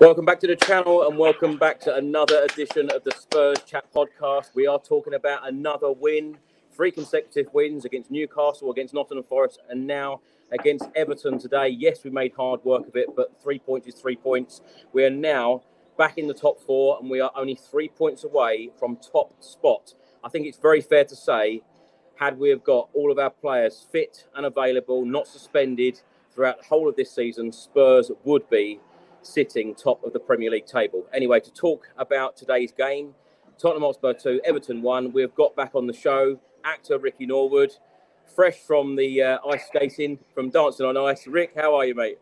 Welcome back to the channel and welcome back to another edition of the Spurs Chat podcast. We are talking about another win, three consecutive wins against Newcastle, against Nottingham Forest, and now against Everton today. Yes, we made hard work of it, but three points is three points. We are now back in the top four and we are only three points away from top spot. I think it's very fair to say, had we have got all of our players fit and available, not suspended throughout the whole of this season, Spurs would be sitting top of the Premier League table. Anyway, to talk about today's game, Tottenham Hotspur 2, Everton 1, we've got back on the show actor Ricky Norwood, fresh from the uh, ice skating, from Dancing on Ice. Rick, how are you, mate?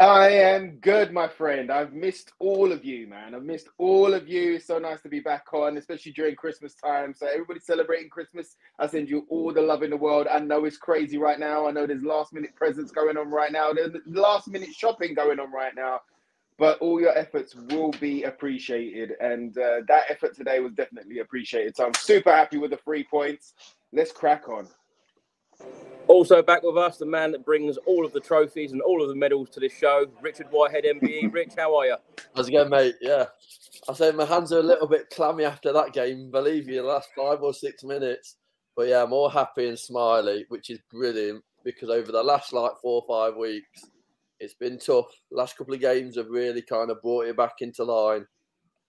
I am good, my friend. I've missed all of you, man. I've missed all of you. It's so nice to be back on, especially during Christmas time. So, everybody celebrating Christmas, I send you all the love in the world. I know it's crazy right now. I know there's last minute presents going on right now, there's last minute shopping going on right now but all your efforts will be appreciated. And uh, that effort today was definitely appreciated. So I'm super happy with the three points. Let's crack on. Also back with us, the man that brings all of the trophies and all of the medals to this show, Richard Whitehead, MBE. Rich, how are you? How's it going, mate? Yeah. I say my hands are a little bit clammy after that game, believe you, the last five or six minutes. But yeah, I'm all happy and smiley, which is brilliant because over the last like four or five weeks, it's been tough. Last couple of games have really kind of brought it back into line.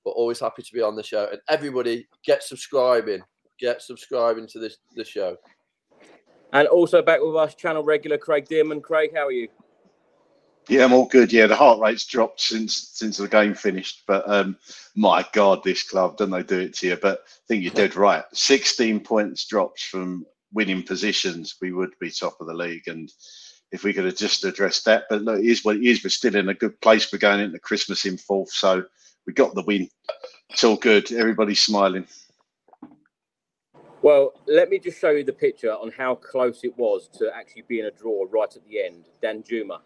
But always happy to be on the show. And everybody get subscribing. Get subscribing to this the show. And also back with us, channel regular Craig Dearman. Craig, how are you? Yeah, I'm all good. Yeah, the heart rate's dropped since since the game finished, but um, my God, this club don't they do it to you? But I think you're dead right. 16 points drops from winning positions, we would be top of the league, and if we could have just addressed that. But look, it is what it is. We're still in a good place. We're going into Christmas in fourth, so we got the win. It's all good. Everybody's smiling. Well, let me just show you the picture on how close it was to actually being a draw right at the end. Danjuma,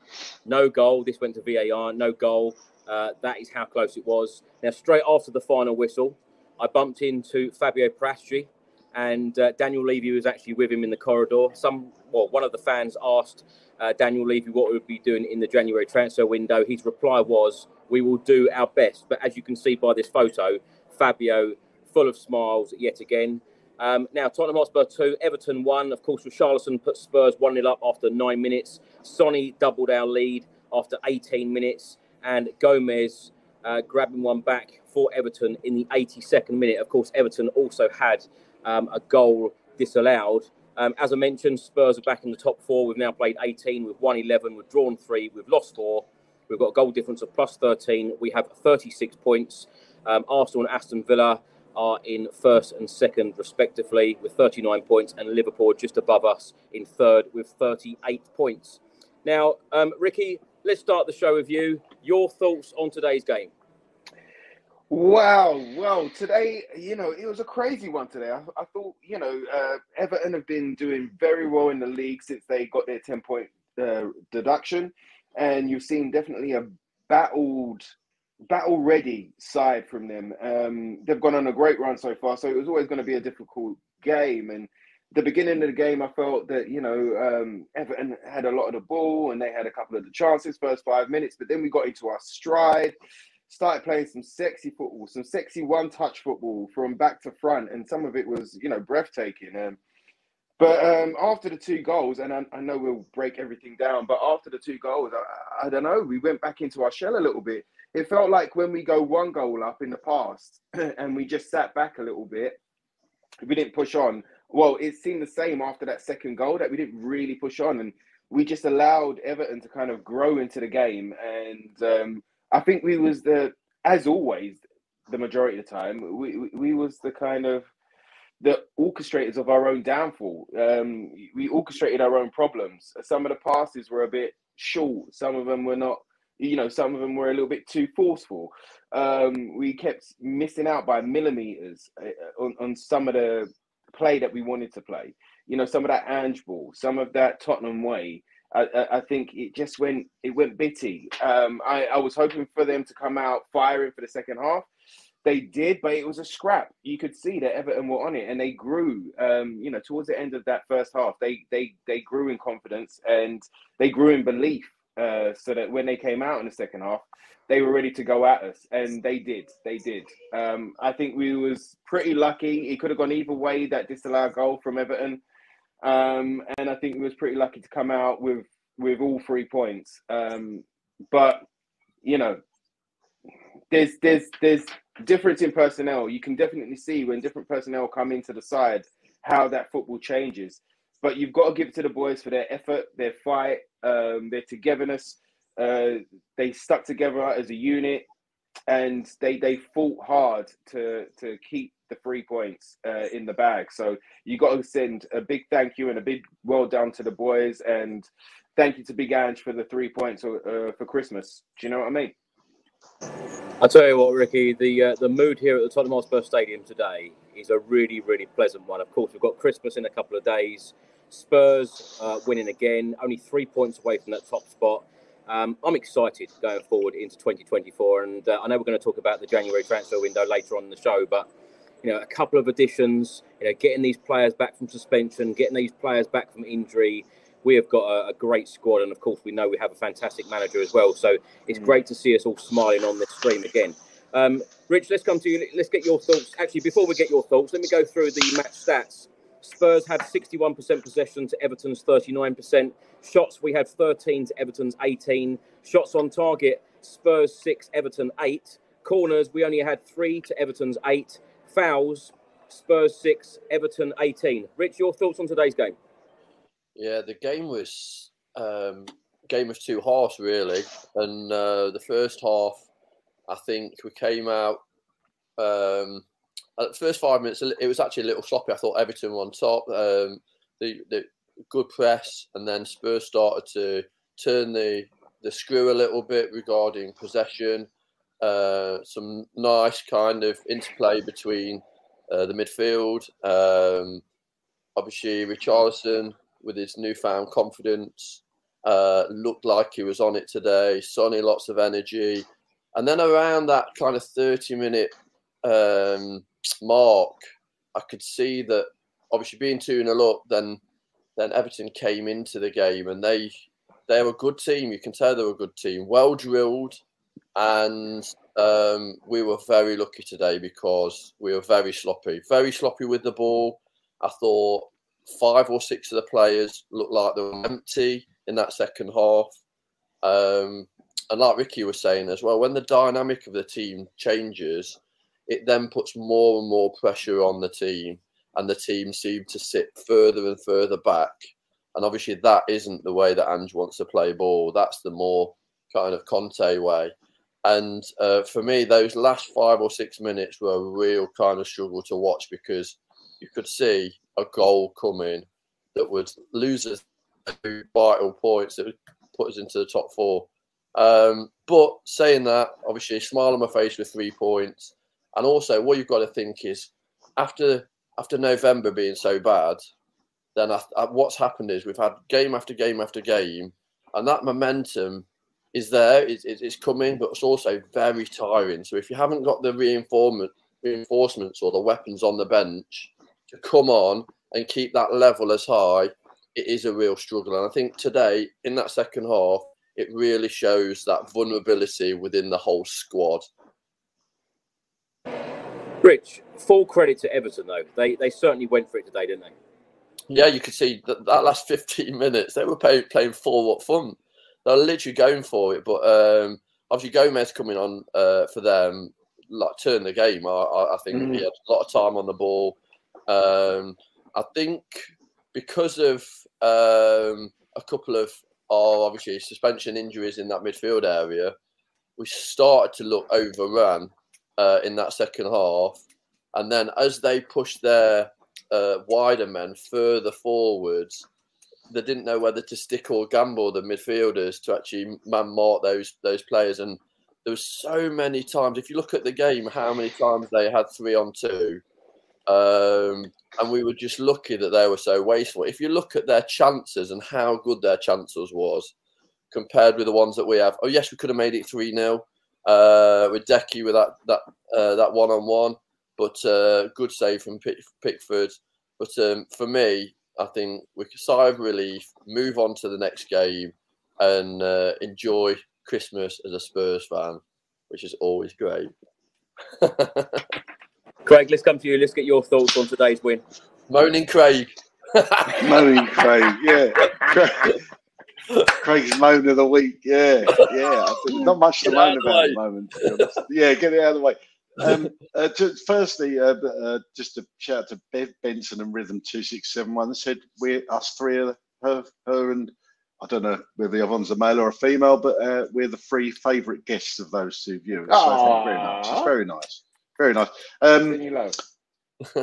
no goal. This went to VAR, no goal. Uh, that is how close it was. Now, straight after the final whistle, I bumped into Fabio Paratici, and uh, Daniel Levy was actually with him in the corridor. Some, well, one of the fans asked uh, Daniel Levy what we would be doing in the January transfer window. His reply was, "We will do our best." But as you can see by this photo, Fabio full of smiles yet again. Um, now, Tottenham Hotspur 2, Everton 1. Of course, Richarlison put Spurs 1 0 up after nine minutes. Sonny doubled our lead after 18 minutes. And Gomes uh, grabbing one back for Everton in the 82nd minute. Of course, Everton also had um, a goal disallowed. Um, as I mentioned, Spurs are back in the top four. We've now played 18, we've won 11, we've drawn three, we've lost four. We've got a goal difference of plus 13. We have 36 points. Um, Arsenal and Aston Villa are in first and second, respectively, with 39 points, and Liverpool just above us in third with 38 points. Now, um, Ricky, let's start the show with you. Your thoughts on today's game? Wow, well, today, you know, it was a crazy one today. I, I thought, you know, uh, Everton have been doing very well in the league since they got their 10 point uh, deduction. And you've seen definitely a battled, battle ready side from them. Um, they've gone on a great run so far. So it was always going to be a difficult game. And the beginning of the game, I felt that, you know, um, Everton had a lot of the ball and they had a couple of the chances first five minutes. But then we got into our stride started playing some sexy football, some sexy one-touch football from back to front, and some of it was, you know, breathtaking. Um, but um, after the two goals, and I, I, know we'll break everything down, but after the two goals, I, I, don't know, we went back into our shell a little bit. It felt like when we go one goal up in the past, and we just sat back a little bit, we didn't push on. Well, it seemed the same after that second goal that we didn't really push on, and we just allowed Everton to kind of grow into the game and. Um, I think we was the, as always, the majority of the time, we, we, we was the kind of the orchestrators of our own downfall. Um, we orchestrated our own problems. Some of the passes were a bit short. Some of them were not. You know, some of them were a little bit too forceful. Um, we kept missing out by millimeters uh, on, on some of the play that we wanted to play. You know, some of that Ange ball, some of that Tottenham way. I, I, think it just went it went bitty. Um, I, I was hoping for them to come out firing for the second half. They did, but it was a scrap. You could see that Everton were on it, and they grew. Um, you know, towards the end of that first half, they they they grew in confidence and they grew in belief. Uh, so that when they came out in the second half, they were ready to go at us, and they did. They did. Um, I think we was pretty lucky. It could have gone either way. That disallowed goal from Everton. Um, and I think he was pretty lucky to come out with with all three points. Um, but you know, there's there's there's difference in personnel. You can definitely see when different personnel come into the side how that football changes. But you've got to give it to the boys for their effort, their fight, um, their togetherness. Uh, they stuck together as a unit, and they they fought hard to to keep the three points uh, in the bag. So you got to send a big thank you and a big well done to the boys, and thank you to Big Ange for the three points uh, for Christmas. Do you know what I mean? I tell you what, Ricky, the uh, the mood here at the Tottenham Hotspur Stadium today is a really, really pleasant one. Of course, we've got Christmas in a couple of days. Spurs uh, winning again, only three points away from that top spot. Um, I'm excited going forward into 2024, and uh, I know we're going to talk about the January transfer window later on in the show, but you know, a couple of additions, you know, getting these players back from suspension, getting these players back from injury. We have got a, a great squad, and of course, we know we have a fantastic manager as well. So it's mm. great to see us all smiling on this stream again. Um, Rich, let's come to you. Let's get your thoughts. Actually, before we get your thoughts, let me go through the match stats. Spurs had 61% possession to Everton's 39%. Shots, we had 13 to Everton's 18. Shots on target, Spurs 6, Everton 8. Corners, we only had 3 to Everton's 8 fouls, Spurs six, Everton 18. Rich, your thoughts on today's game? Yeah, the game was um, game was two halves really, and uh, the first half, I think we came out. Um, first five minutes, it was actually a little sloppy. I thought Everton were on top. Um, the, the good press, and then Spurs started to turn the the screw a little bit regarding possession. Uh, some nice kind of interplay between uh, the midfield. Um, obviously, Richarlison with his newfound confidence uh, looked like he was on it today. Sonny, lots of energy. And then around that kind of 30 minute um, mark, I could see that obviously being 2 0 up, then then Everton came into the game and they they were a good team. You can tell they were a good team, well drilled, and um, we were very lucky today because we were very sloppy, very sloppy with the ball. I thought five or six of the players looked like they were empty in that second half. Um, and like Ricky was saying as well, when the dynamic of the team changes, it then puts more and more pressure on the team, and the team seem to sit further and further back. And obviously, that isn't the way that Ange wants to play ball. That's the more kind of Conte way. And uh, for me, those last five or six minutes were a real kind of struggle to watch because you could see a goal coming that would lose us vital points that would put us into the top four. Um, but saying that, obviously, a smile on my face with three points. And also, what you've got to think is after after November being so bad, then I, I, what's happened is we've had game after game after game, and that momentum is there. It's, it's coming, but it's also very tiring. So if you haven't got the reinforcement reinforcements or the weapons on the bench to come on and keep that level as high, it is a real struggle. And I think today, in that second half, it really shows that vulnerability within the whole squad. Rich, full credit to Everton though. They they certainly went for it today, didn't they? Yeah, you could see that, that last 15 minutes they were playing, playing full up front. They're literally going for it. But um, obviously Gomes coming on uh, for them, like turn the game. I, I think mm. he had a lot of time on the ball. Um, I think because of um, a couple of oh, obviously suspension injuries in that midfield area, we started to look overrun uh, in that second half. And then as they pushed their uh, wider men further forwards, they didn't know whether to stick or gamble the midfielders to actually man mark those those players. And there was so many times. If you look at the game, how many times they had three on two, um, and we were just lucky that they were so wasteful. If you look at their chances and how good their chances was compared with the ones that we have, oh yes, we could have made it three 0 uh, with Deki with that that uh, that one on one, but uh, good save from Pickford. But um, for me, I think we can sigh of relief, move on to the next game, and uh, enjoy Christmas as a Spurs fan, which is always great. Craig, let's come to you. Let's get your thoughts on today's win. Moaning Craig. Moaning Craig, yeah. Craig's moan of the week, yeah, yeah. Not much to moan about at the moment. Yeah, get it out of the way. Um, uh, to, firstly, uh, uh, just a shout out to Bev Benson and Rhythm Two Six Seven One. Said we us three are her, her and I don't know whether the other one's a male or a female, but uh, we're the three favourite guests of those two viewers. So thank you very much. It's very nice, very nice. Um,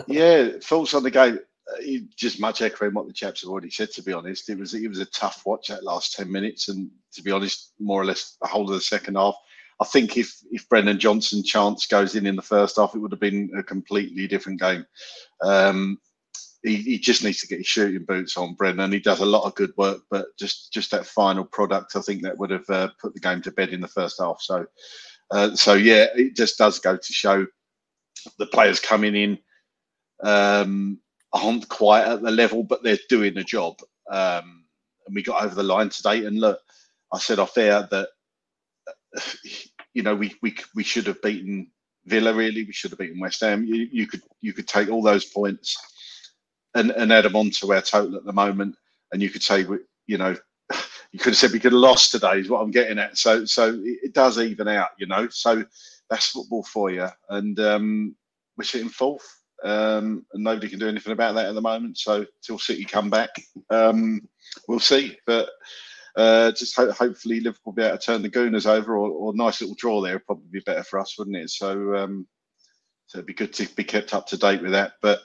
yeah, thoughts on the game. Uh, just much echoing what the chaps have already said. To be honest, it was it was a tough watch that last ten minutes, and to be honest, more or less the whole of the second half. I think if if Brennan Johnson chance goes in in the first half, it would have been a completely different game. Um, he, he, just needs to get his shooting boots on, Brendan. He does a lot of good work, but just just that final product, I think that would have uh, put the game to bed in the first half. So, uh, so yeah, it just does go to show the players coming in um, aren't quite at the level, but they're doing the job. Um, and we got over the line today. And look, I said off air that you know we we we should have beaten Villa. Really, we should have beaten West Ham. You, you could you could take all those points and, and add them on to our total at the moment, and you could say you know you could have said we could have lost today. Is what I'm getting at. So so it does even out. You know. So that's football for you. And um, we're sitting fourth. Um, and nobody can do anything about that at the moment. So till City come back, um, we'll see. But uh, just ho- hopefully Liverpool will be able to turn the Gooners over, or, or nice little draw there would probably be better for us, wouldn't it? So, um, so it'd be good to be kept up to date with that. But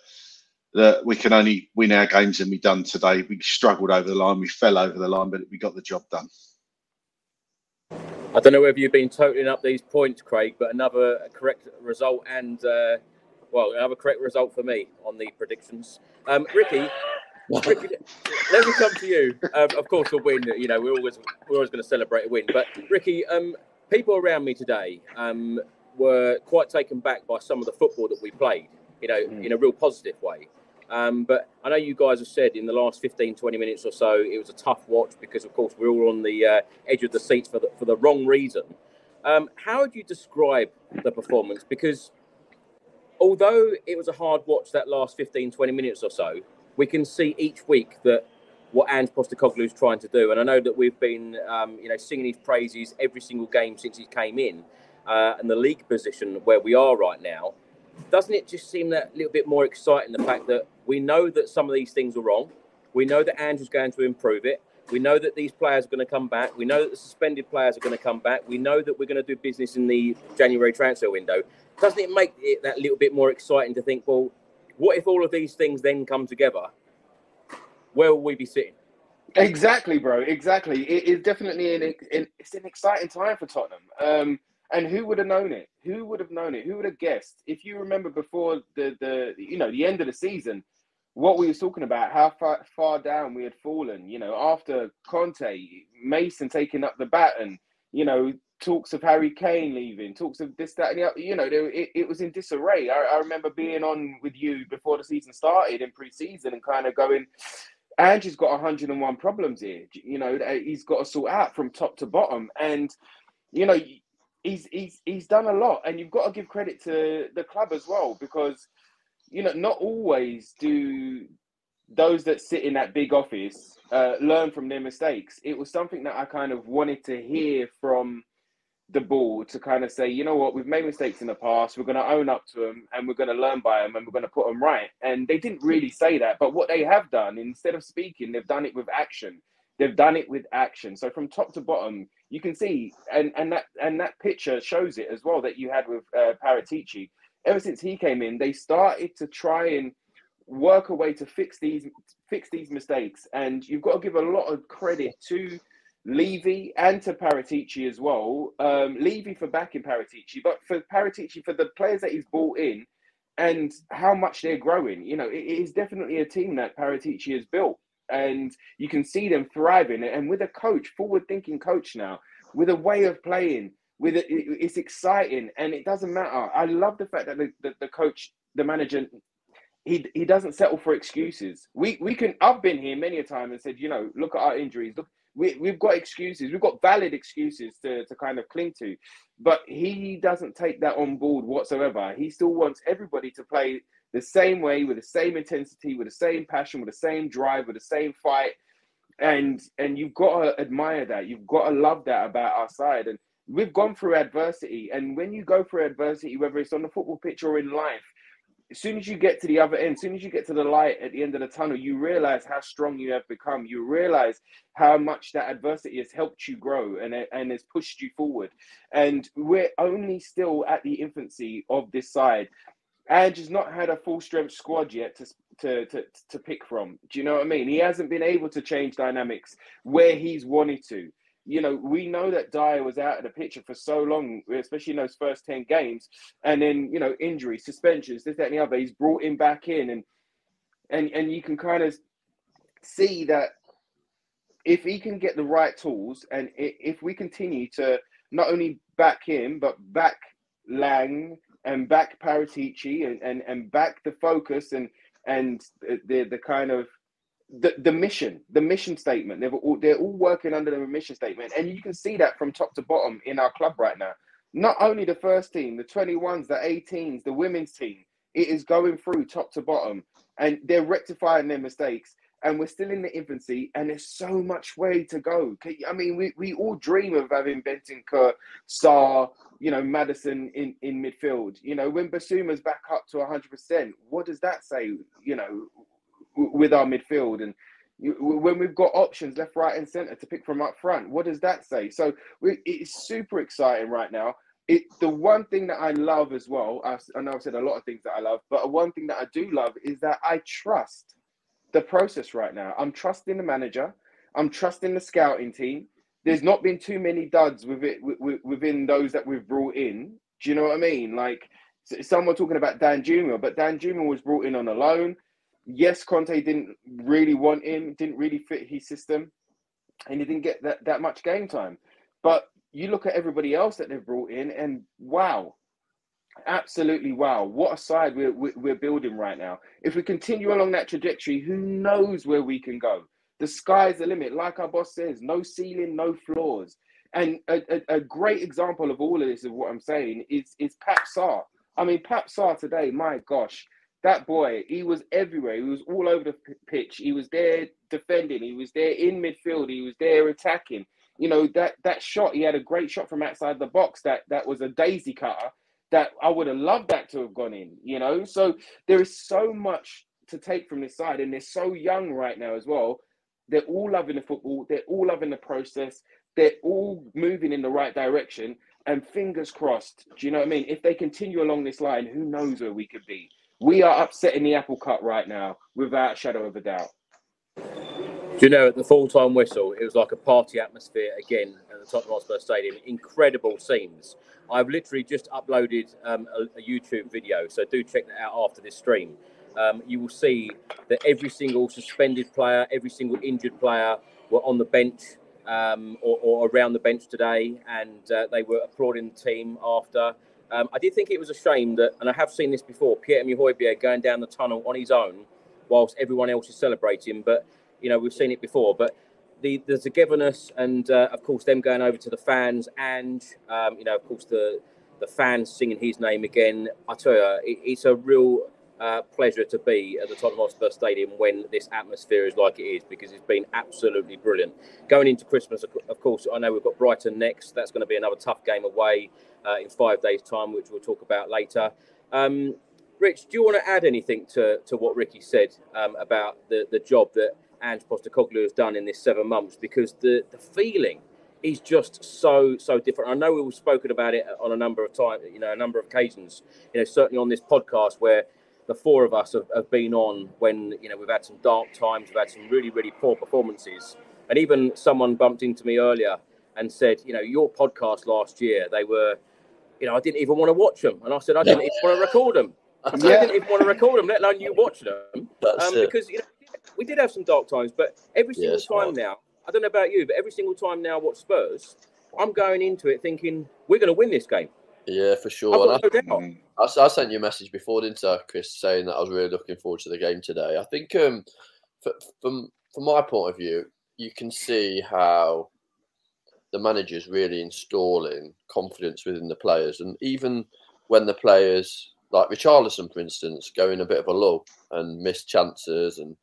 uh, we can only win our games, and we done today. We struggled over the line, we fell over the line, but we got the job done. I don't know whether you've been totaling up these points, Craig, but another correct result and uh, well, have a correct result for me on the predictions. Um, Ricky, Ricky, let me come to you. Um, of course, we'll win. You know, we're always we're always going to celebrate a win. But Ricky, um, people around me today um, were quite taken back by some of the football that we played. You know, mm. in a real positive way. Um, but I know you guys have said in the last 15, 20 minutes or so, it was a tough watch because, of course, we're all on the uh, edge of the seats for the, for the wrong reason. Um, how would you describe the performance? Because although it was a hard watch that last 15, 20 minutes or so, we can see each week that what Ange Postecoglou is trying to do. And I know that we've been, um, you know, singing his praises every single game since he came in, uh, and the league position where we are right now. Doesn't it just seem that a little bit more exciting? The fact that we know that some of these things are wrong, we know that Ange is going to improve it. We know that these players are going to come back. We know that the suspended players are going to come back. We know that we're going to do business in the January transfer window. Doesn't it make it that little bit more exciting to think, well, what if all of these things then come together? Where will we be sitting? Exactly, bro. Exactly. It is definitely an, an, it's an exciting time for Tottenham. Um, And who would have known it? Who would have known it? Who would have guessed? If you remember before the the you know the end of the season, what we were talking about, how far, far down we had fallen. You know, after Conte, Mason taking up the baton. You know, talks of Harry Kane leaving, talks of this, that, and the other. You know, it, it was in disarray. I, I remember being on with you before the season started in pre-season and kind of going, Andrew's got 101 problems here. You know, he's got to sort out from top to bottom. And, you know, he's he's he's done a lot, and you've got to give credit to the club as well because you know not always do those that sit in that big office uh, learn from their mistakes. It was something that I kind of wanted to hear from the board to kind of say, you know what, we've made mistakes in the past. We're going to own up to them and we're going to learn by them and we're going to put them right. And they didn't really say that, but what they have done, instead of speaking, they've done it with action. They've done it with action. So from top to bottom, you can see, and and that and that picture shows it as well that you had with uh, Paratici. Ever since he came in, they started to try and work a way to fix these fix these mistakes. And you've got to give a lot of credit to Levy and to Paratici as well. Um, Levy for backing Paratici, but for Paratici for the players that he's brought in and how much they're growing. You know, it is definitely a team that Paratici has built and you can see them thriving. And with a coach, forward-thinking coach now, with a way of playing, with it, it's exciting, and it doesn't matter. I love the fact that the, the, the coach, the manager, he he doesn't settle for excuses. We we can. I've been here many a time and said, you know, look at our injuries. Look, we we've got excuses. We've got valid excuses to to kind of cling to, but he doesn't take that on board whatsoever. He still wants everybody to play the same way, with the same intensity, with the same passion, with the same drive, with the same fight. And and you've got to admire that. You've got to love that about our side. And we've gone through adversity. And when you go through adversity, whether it's on the football pitch or in life, as soon as you get to the other end, as soon as you get to the light at the end of the tunnel, you realize how strong you have become. You realize how much that adversity has helped you grow and, and has pushed you forward. And we're only still at the infancy of this side. Ange has not had a full strength squad yet to, to, to, to pick from. Do you know what I mean? He hasn't been able to change dynamics where he's wanted to. You know, we know that Dier was out of the picture for so long, especially in those first 10 games. And then, you know, injuries, suspensions, this, that, and the other. He's brought him back in. And, and, and you can kind of see that if he can get the right tools and if we continue to not only back him, but back Lange and back Paratici and, and, and back the focus and and the the kind of the, the mission, the mission statement. They're all they're all working under the mission statement, and you can see that from top to bottom in our club right now. Not only the first team, the 21s, the 18s, the women's team, it is going through top to bottom, and they're rectifying their mistakes. And we're still in the infancy, and there's so much way to go. I mean, we, we all dream of having Bentancur, Sarr, you know, Maddison in, in midfield. You know, when Bissouma's back up to 100%, what does that say, you know, with our midfield? And when we've got options left, right, and centre to pick from up front, what does that say? So it's super exciting right now. It, the one thing that I love as well, I, I know I've said a lot of things that I love, but one thing that I do love is that I trust the process right now. I'm trusting the manager. I'm trusting the scouting team there's not been too many duds with it within those that we've brought in. Do you know what I mean? Like someone talking about Danjuma, but Danjuma was brought in on a loan. Yes, Conte didn't really want him, didn't really fit his system, and he didn't get that, that much game time. But you look at everybody else that they've brought in, and wow, absolutely wow, what a side we're, we're building right now. If we continue along that trajectory, who knows where we can go? The sky's the limit. Like our boss says, no ceiling, no floors. And a, a, a great example of all of this, of what I'm saying, is is Pape Sarr. I mean, Pape Sarr today, my gosh, that boy, he was everywhere. He was all over the pitch. He was there defending. He was there in midfield. He was there attacking. You know that that shot. He had a great shot from outside the box. That that was a daisy cutter. That I would have loved that to have gone in. You know, so there is so much to take from this side, and they're so young right now as well. They're all loving the football. They're all loving the process. They're all moving in the right direction. And fingers crossed, do you know what I mean? If they continue along this line, who knows where we could be? We are upsetting the apple cut right now, without a shadow of a doubt. Do you know at the full time whistle, it was like a party atmosphere again at the Tottenham Hotspur Stadium. Incredible scenes. I've literally just uploaded um, a, a, YouTube video, so do check that out after this stream. Um, you will see that every single suspended player, every single injured player were on the bench um, or, or, around the bench today, and uh, they were applauding the team after. Um, I did think it was a shame that, and I have seen this before, Pierre-Emile going down the tunnel on his own whilst everyone else is celebrating, but you know, we've seen it before, but the, the togetherness and, uh, of course, them going over to the fans and, um, you know, of course, the the fans singing his name again. I tell you, it, it's a real uh, pleasure to be at the Tottenham Hotspur Stadium when this atmosphere is like it is because it's been absolutely brilliant. Going into Christmas, of course, I know we've got Brighton next. That's going to be another tough game away uh, in five days' time, which we'll talk about later. Um, Rich, do you want to add anything to, to what Ricky said um, about the, the job that Ange Postecoglou has done in this seven months because the, the feeling is just so so different. I know we've spoken about it on a number of times, you know, a number of occasions. You know, certainly on this podcast where the four of us have, have been on when you know we've had some dark times, we've had some really really poor performances, and even someone bumped into me earlier and said, you know, your podcast last year they were, you know, I didn't even want to watch them, and I said I didn't even want to record them. I, yeah. I didn't even want to record them, let alone you watch them, um, because you know we did have some dark times, but every single yes, time now, I don't know about you, but every single time now, what Spurs, I'm going into it thinking we're going to win this game. Yeah, for sure. I, no I, I, sent you a message before, didn't I, Chris, saying that I was really looking forward to the game today. I think, um, for, from from my point of view, you can see how the manager's really installing confidence within the players, and even when the players, like Richarlison, for instance, go in a bit of a lull and miss chances and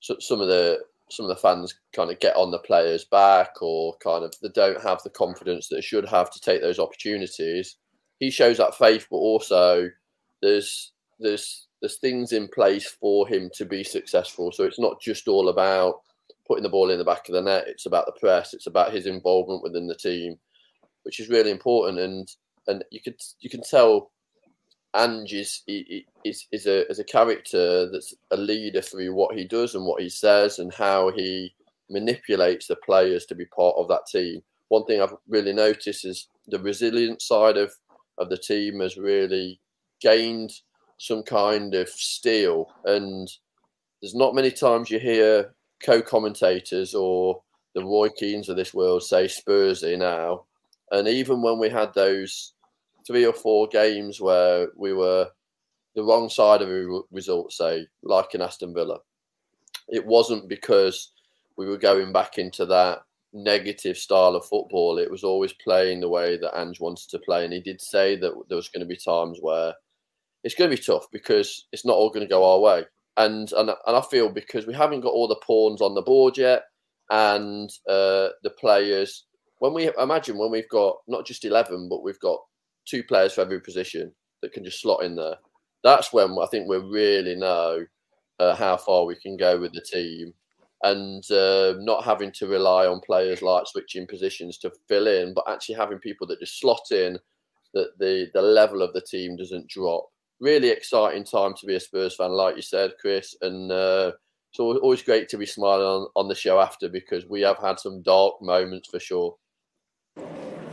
so, some of the some of the fans kind of get on the players back or kind of they don't have the confidence that they should have to take those opportunities. He shows that faith, but also there's there's there's things in place for him to be successful. So it's not just all about putting the ball in the back of the net. It's about the press. It's about his involvement within the team, which is really important. And and you could you can tell Ange is, is, is, a, is a character that's a leader through what he does and what he says and how he manipulates the players to be part of that team. One thing I've really noticed is the resilient side of, of the team has really gained some kind of steel. And there's not many times you hear co commentators or the Roy Keanes of this world say Spursy now. And even when we had those three or four games where we were the wrong side of a result, say, like in Aston Villa. It wasn't because we were going back into that negative style of football. It was always playing the way that Ange wanted to play. And he did say that there was going to be times where it's going to be tough because it's not all going to go our way. And, and, and I feel because we haven't got all the pawns on the board yet and uh, the players, when we imagine when we've got not just 11, but we've got two players for every position that can just slot in there. That's when I think we really know uh, how far we can go with the team and uh, not having to rely on players like switching positions to fill in, but actually having people that just slot in that the, the level of the team doesn't drop. Really exciting time to be a Spurs fan, like you said, Chris. And uh, it's always great to be smiling on, on the show after because we have had some dark moments for sure.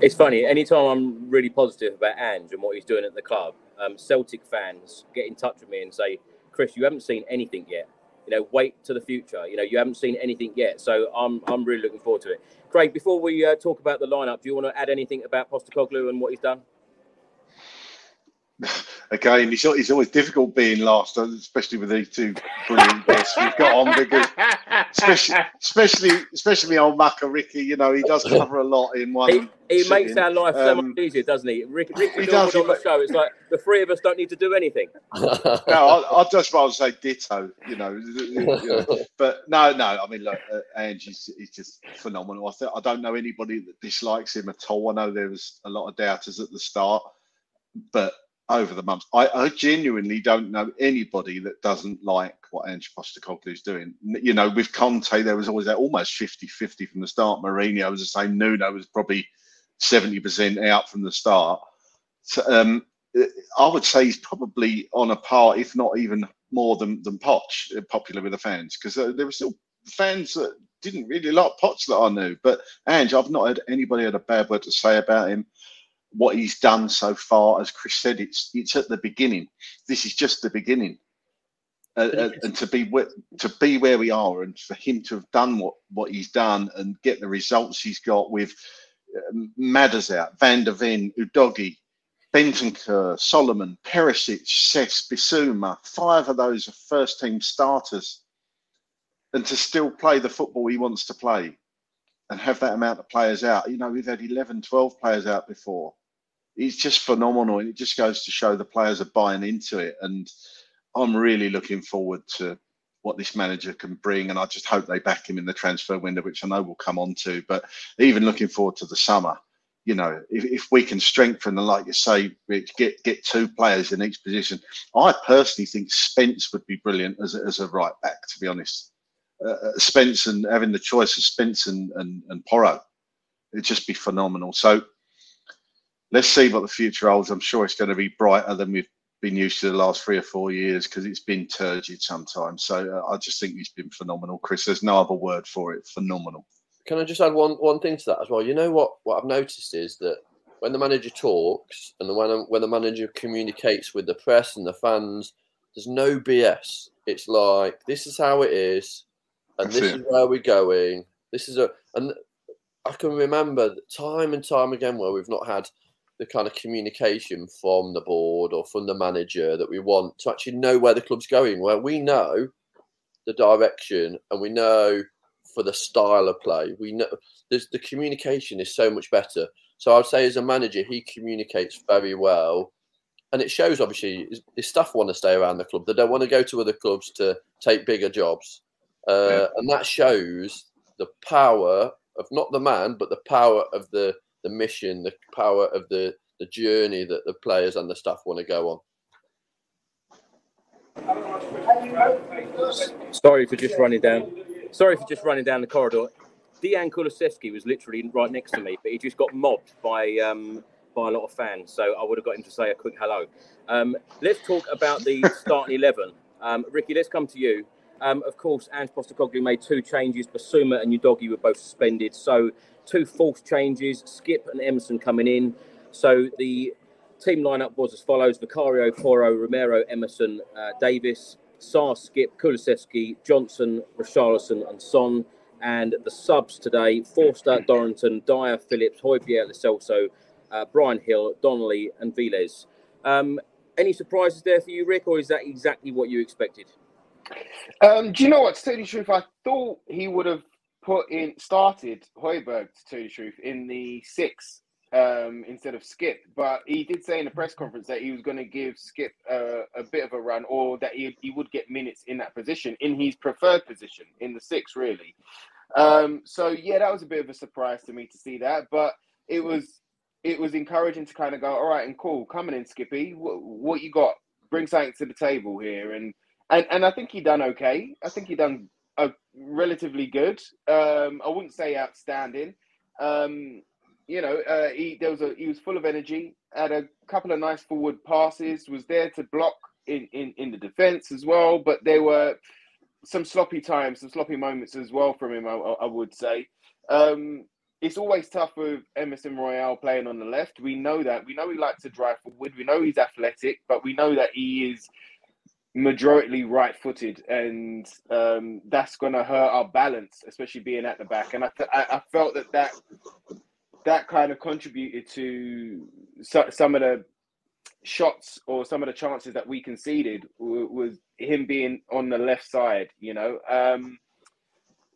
It's funny. Anytime I'm really positive about Ange and what he's doing at the club, um, Celtic fans get in touch with me and say, "Chris, you haven't seen anything yet. You know, wait to the future. You know, you haven't seen anything yet." So I'm I'm really looking forward to it. Craig, before we uh, talk about the lineup, do you want to add anything about Postecoglou and what he's done? again, it's, it's always difficult being last, especially with these two brilliant guests we've got on because especially especially especially old Mucker Ricky, you know, he does cover a lot in one. He, he makes our life so um, much easier, doesn't he? Rick, Ricky he does, on the show. It's like the three of us don't need to do anything. no, I, I'd just rather say ditto, you know, you know. But no, no, I mean, look, uh, Ange is, is just phenomenal. I, th- I don't know anybody that dislikes him at all. I know there was a lot of doubters at the start, but over the months. I, I, genuinely don't know anybody that doesn't like what Ange Postecoglou is doing. You know, with Conte, there was always that almost 50-50 from the start. Mourinho was the same. Nuno was probably 70% out from the start. So, um, I would say he's probably on a par, if not even more than, than Poch, uh, popular with the fans, because uh, there were still fans that didn't really like Potts that I knew. But Ange, I've not heard anybody had a bad word to say about him. What he's done so far, as Chris said, it's it's at the beginning. This is just the beginning. Uh, uh, and to be where, to be where we are, and for him to have done what what he's done and get the results he's got with uh, Madders out, Van der Ven, Udogie, Bentancur, Solomon, Perisic, Cess, Bissouma, five of those are first team starters. And to still play the football he wants to play and have that amount of players out. You know, we've had 11, 12 players out before. It's just phenomenal. And it just goes to show the players are buying into it. And I'm really looking forward to what this manager can bring. And I just hope they back him in the transfer window, which I know we'll come on to. But even looking forward to the summer you know, if, if we can strengthen and like you say, get get two players in each position. I personally think Spence would be brilliant as a, as a right back. To be honest, uh, uh Spence and having the choice of Spence and, and and Porro, it'd just be phenomenal. So let's see what the future holds. I'm sure it's going to be brighter than we've been used to the last three or four years because it's been turgid sometimes. So uh, I just think he's been phenomenal, Chris. There's no other word for it. Phenomenal can I just add one one thing to that as well? You know what what I've noticed is that when the manager talks and when when the manager communicates with the press and the fans, there's no BS. It's like this is how it is, and That's this it. is where we're going. This is a and I can remember time and time again where we've not had the kind of communication from the board or from the manager that we want to actually know where the club's going, where we know the direction and we know for the style of play. We know there's the communication is so much better. So I'd say as a manager, he communicates very well, and it shows. Obviously, his staff want to stay around the club. They don't want to go to other clubs to take bigger jobs, uh, yeah. and that shows the power of not the man, but the power of the the mission, the power of the the journey that the players and the staff want to go on. Sorry for just running down sorry for just running down the corridor. Dejan Kulusevski was literally right next to me, but he just got mobbed by um, by a lot of fans. So I would have got him to say a quick hello. Um, let's talk about the starting eleven. Um, Ricky, let's come to you. Um, of course, Ange Postecoglou made two changes. Bissouma and Udogie were both suspended. So two false changes. Skip and Emerson coming in. So the team lineup was as follows: Vicario, Porro, Romero, Emerson, uh, Davis, Sarr, Skip, Kulusevski, Johnson, Richarlison, and Son. And the subs today Forster, Dorrington, Dier, Phillips, Højbjerg, Lo Celso, uh, Bryan Gil, Donley, and Veliz. Um, any surprises there for you, Rick, or is that exactly what you expected? Um, do you know what? To tell you the truth, I thought he would have put in started Højbjerg, to tell you the truth, in the six um, instead of Skip, But he did say in the press conference that he was going to give Skip uh, a bit of a run, or that he, he would get minutes in that position, in his preferred position, in the six, really. Um, so yeah, that was a bit of a surprise to me to see that, but it was it was encouraging to kind of go, all right, and cool, coming in, Skippy, what, what you got? Bring something to the table here, and and and I think he done okay. I think he done a relatively good. Um, I wouldn't say outstanding. Um, you know, uh, he there was a he was full of energy, had a couple of nice forward passes, was there to block in in, in the defense as well, but there were some sloppy times, some sloppy moments as well from him. I, I would say. Um, it's always tough with Emerson Royal playing on the left. We know that. We know he likes to drive forward. We know he's athletic, but we know that he is majority right-footed, and um, that's going to hurt our balance, especially being at the back. And I, th- I felt that that that kind of contributed to so, some of the shots or some of the chances that we conceded w- was him being on the left side, you know. Um,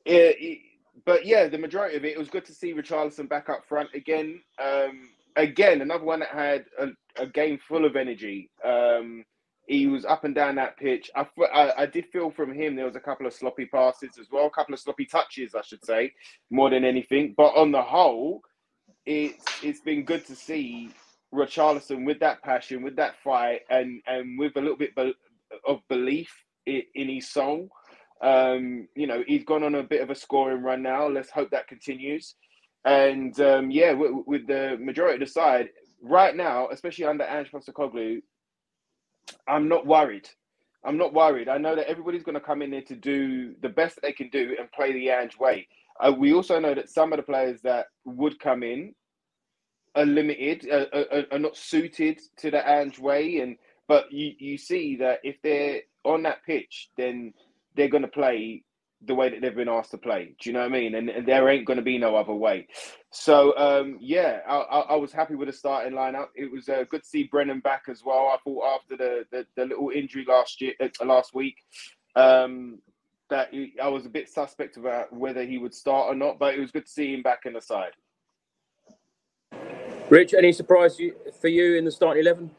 it, it, but yeah, the majority of it, it was good to see Richarlison back up front again. Um, again, another one that had a, a game full of energy. Um, he was up and down that pitch. I, I, I, did feel from him there was a couple of sloppy passes as well, a couple of sloppy touches, I should say, more than anything. But on the whole, it's it's been good to see Richarlison with that passion, with that fight, and and with a little bit of belief in, his soul. Um, you know, he's gone on a bit of a scoring run now. Let's hope that continues. And um, yeah, with, with, the majority of the side right now, especially under Ange Postecoglou, I'm not worried. I'm not worried. I know that everybody's going to come in there to do the best they can do and play the Ange way. Uh, we also know that some of the players that would come in are limited, uh, are, are, not suited to the Ange way, and but you you see that if they're on that pitch, then they're going to play the way that they've been asked to play. Do you know what I mean? And, and there ain't going to be no other way. So um, yeah, I, I, I, was happy with the starting lineup. It was uh, good to see Brennan back as well. I thought after the the, the little injury last year, uh, last week, um, that he, I was a bit suspect about whether he would start or not. But it was good to see him back in the side. Rich, any surprise for you in the starting eleven?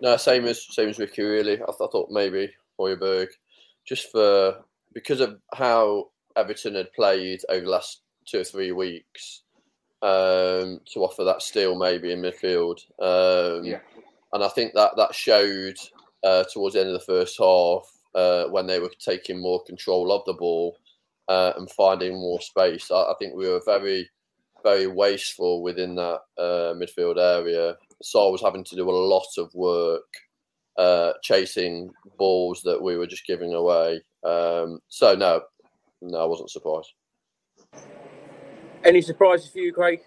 No, same as same as Ricky. Really, I, th- I thought maybe Højbjerg, just for because of how Everton had played over the last two or three weeks, um, to offer that steel maybe in midfield. Um, yeah. And I think that that showed uh, towards the end of the first half uh, when they were taking more control of the ball uh, and finding more space. I, I, think we were very, very wasteful within that uh, midfield area. Saul was having to do a lot of work uh, chasing balls that we were just giving away. Um, so no, no, I wasn't surprised. Any surprises for you, Craig?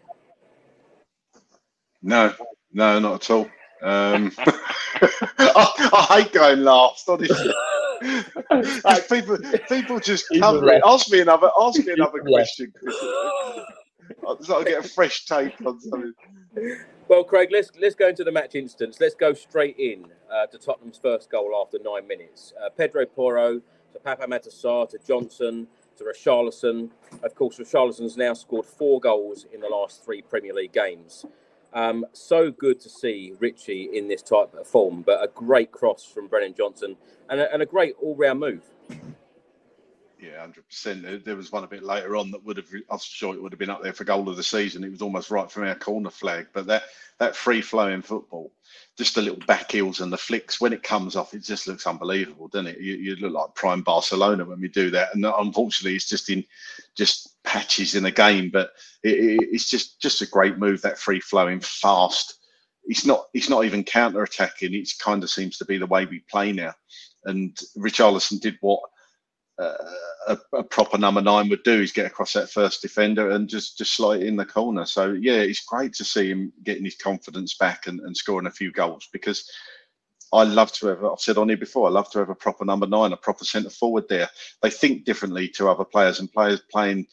No, no, not at all. Um, I, I, hate going last, honestly. people, people just come ask me another, ask me another question. So I get a fresh take on something. Well, Craig, let's let's go into the match instance. Let's go straight in uh, to Tottenham's first goal after nine minutes. Uh, Pedro Porro to Pape Matar to Johnson to Richarlison. Of course, Richarlison's now scored four goals in the last three Premier League games. Um, so good to see Richie in this type of form, but a great cross from Brennan Johnson and a, and a great all-round move. Yeah, hundred percent. There was one a bit later on that would have. I'm sure it would have been up there for goal of the season. It was almost right from our corner flag. But that that free flowing football, just the little back heels and the flicks when it comes off, it just looks unbelievable, doesn't it? You, you look like prime Barcelona when we do that. And unfortunately, it's just in just patches in the game. But it, it, it's just just a great move. That free flowing, fast. It's not. It's not even counter attacking. It kind of seems to be the way we play now. And Richarlison did what a, a, proper number nine would do is get across that first defender and just just slide it in the corner. So yeah, it's great to see him getting his confidence back and, and scoring a few goals because I love to have. I've said on here before. I love to have a proper number nine, a proper centre forward there. They think differently to other players and players playing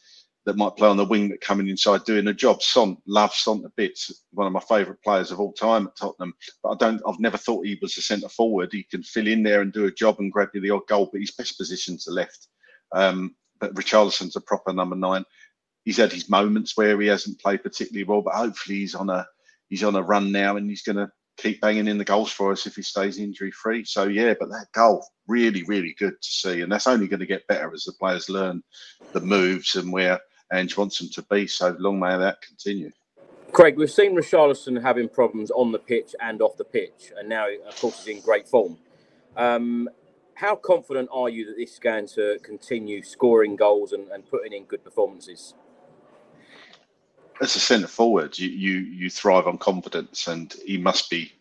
that might play on the wing that coming inside doing a job. Son, love Son a bit. One of my favourite players of all time at Tottenham. But I don't. I've never thought he was a centre forward. He can fill in there and do a job and grab you the odd goal. But his best position's the left. Um, but Richarlison's a proper number nine. He's had his moments where he hasn't played particularly well, but hopefully he's on a he's on a run now and he's going to keep banging in the goals for us if he stays injury free. So yeah, but that goal really really good to see, and that's only going to get better as the players learn the moves and where Ange wants them to be. So long may that continue. Craig, we've seen Richarlison having problems on the pitch and off the pitch, and now, of course, he's in great form. Um, how confident are you that this is going to continue scoring goals and, and putting in good performances? As a centre forward, you, you you thrive on confidence, and he must be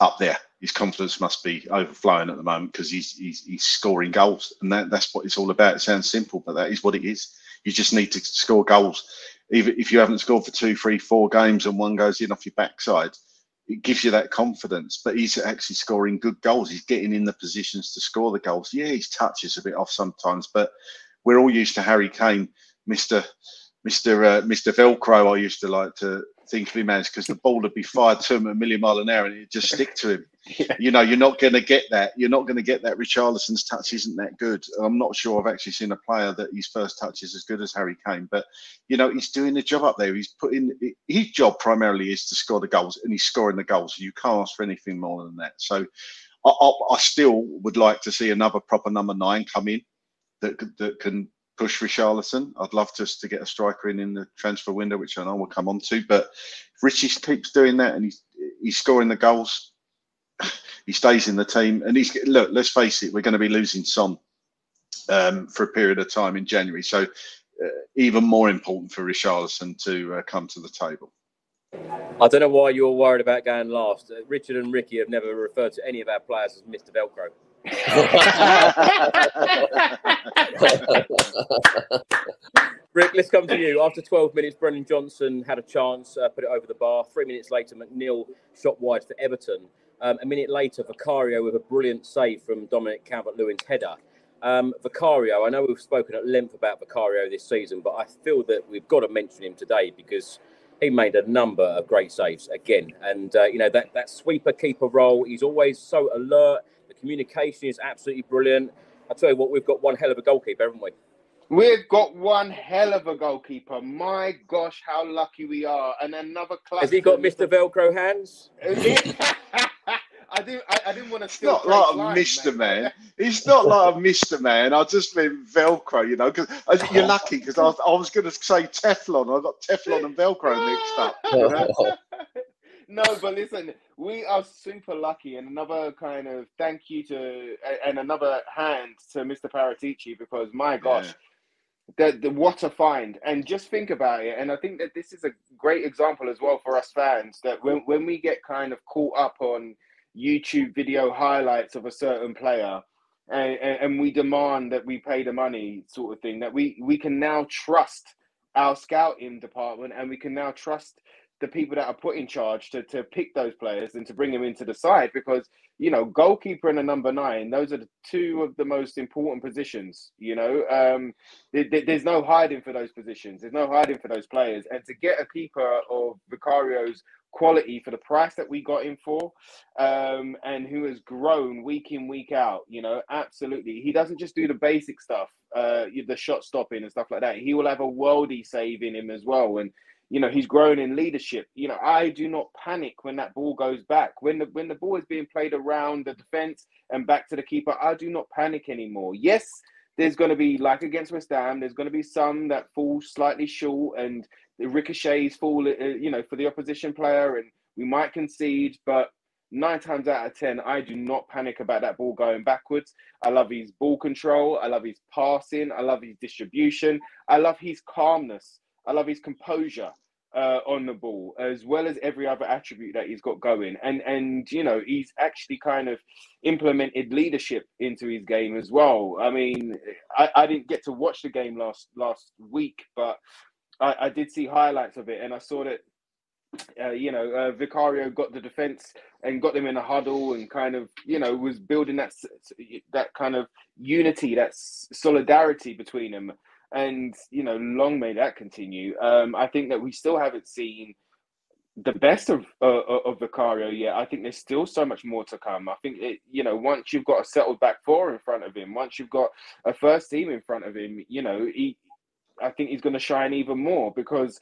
up there. His confidence must be overflowing at the moment because he's, he's he's scoring goals, and that, that's what it's all about. It sounds simple, but that is what it is. You just need to score goals. Even if you haven't scored for two, three, four games and one goes in off your backside, it gives you that confidence. But he's actually scoring good goals. He's getting in the positions to score the goals. Yeah, his touch is a bit off sometimes, but we're all used to Harry Kane, Mister Mister uh, Mister Velcro. I used to like to think of him as because the ball would be fired to him a million mile an hour and it'd just stick to him. yeah. You know, you're not going to get that. You're not going to get that. Richarlison's touch isn't that good. I'm not sure I've actually seen a player that his first touch is as good as Harry Kane, but you know, he's doing the job up there. He's putting his job primarily is to score the goals, and he's scoring the goals. You can't ask for anything more than that. So, I, I, I still would like to see another proper number nine come in that that can push Richarlison. I'd love to, to get a striker in in the transfer window, which I know we'll come on to. But if Richie keeps doing that and he's he's scoring the goals, he stays in the team. And he's look. Let's face it, we're going to be losing Son um, for a period of time in January. So uh, even more important for Richarlison to uh, come to the table. I don't know why you're worried about going last. Richard and Ricky have never referred to any of our players as Mr. Velcro. Rick, let's come to you. After 12 minutes, Brennan Johnson had a chance, uh, put it over the bar. Three minutes later, McNeil shot wide for Everton. Um, a minute later, Vicario with a brilliant save from Dominic Calvert-Lewin's header. Um, Vicario, I know we've spoken at length about Vicario this season, but I feel that we've got to mention him today because he made a number of great saves again. And, uh, you know, that, that sweeper keeper role, he's always so alert. The communication is absolutely brilliant. I tell you what, we've got one hell of a goalkeeper, haven't we? We've got one hell of a goalkeeper. My gosh, how lucky we are! And another class. Has he got Mr. Velcro hands? I didn't. I, I didn't want to. It's not like a Mister Man. It's not like a Mister Man. I just mean Velcro, you know. Because uh, you're lucky because I, I, was going to say Teflon. I got Teflon and Velcro mixed up. You know? no, but listen, we are super lucky, and another kind of thank you to, and another hand to Mr. Paratici because my gosh. Yeah the, the what a find and just think about it and i think that this is a great example as well for us fans that when, when we get kind of caught up on youtube video highlights of a certain player and, and we demand that we pay the money sort of thing that we we can now trust our scouting department and we can now trust the people that are put in charge to, to pick those players and to bring them into the side because you know goalkeeper and a number nine those are the two of the most important positions you know? Um, there's no hiding for those positions. There's no hiding for those players. And to get a keeper of vicario's quality for the price that we got him for um, and who has grown week in week out you know absolutely. He doesn't just do the basic stuff uh, the shot stopping and stuff like that. He will have a worldy save in him as well. And you know he's grown in leadership. You know i do not panic when that ball goes back. When the when the ball is being played around the defense and back to the keeper i do not panic anymore. Yes there's going to be like against west ham there's going to be some that fall slightly short and the ricochets fall uh, you know for the opposition player and we might concede but nine times out of ten i do not panic about that ball going backwards. I love his ball control. I love his passing. I love his distribution. I love his calmness. I love his composure uh, on the ball, as well as every other attribute that he's got going. And and you know he's actually kind of implemented leadership into his game as well. I mean, I, I didn't get to watch the game last last week, but I, I did see highlights of it, and I saw that. Uh, you know, uh, Vicario got the defense and got them in a huddle, and kind of, you know, was building that that kind of unity, that solidarity between them and you know, long may that continue. Um, I think that we still haven't seen the best of uh, of Vicario yet. I think there's still so much more to come. I think it, you know, once you've got a settled back four in front of him, once you've got a first team in front of him, you know, he, I think he's going to shine even more because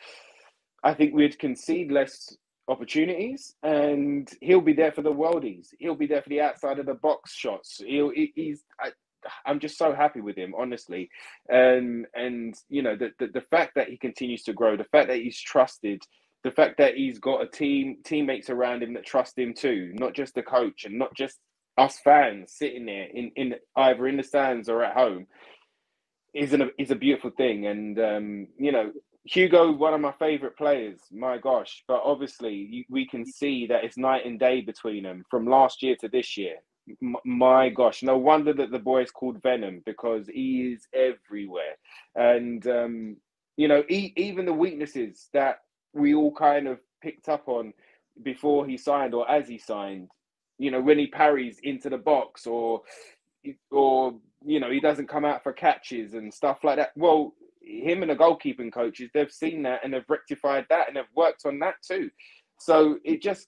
I think we'd concede less opportunities and he'll be there for the worldies. He'll be there for the outside of the box shots. He'll, he's, I, I'm just so happy with him, honestly. And and you know the, the, the fact that he continues to grow, the fact that he's trusted, the fact that he's got a team teammates around him that trust him too, not just the coach and not just us fans sitting there in, in either in the stands or at home, is an is a beautiful thing. And um, you know, Hugo, one of my favorite players. My gosh, but obviously we can see that it's night and day between them from last year to this year my gosh, no wonder that the boy is called Venom because he is everywhere. And, um, you know, even the weaknesses that we all kind of picked up on before he signed or as he signed, you know, when he parries into the box or, or, you know, he doesn't come out for catches and stuff like that. Well, him and the goalkeeping coaches, they've seen that and they've rectified that and they've worked on that too. So it just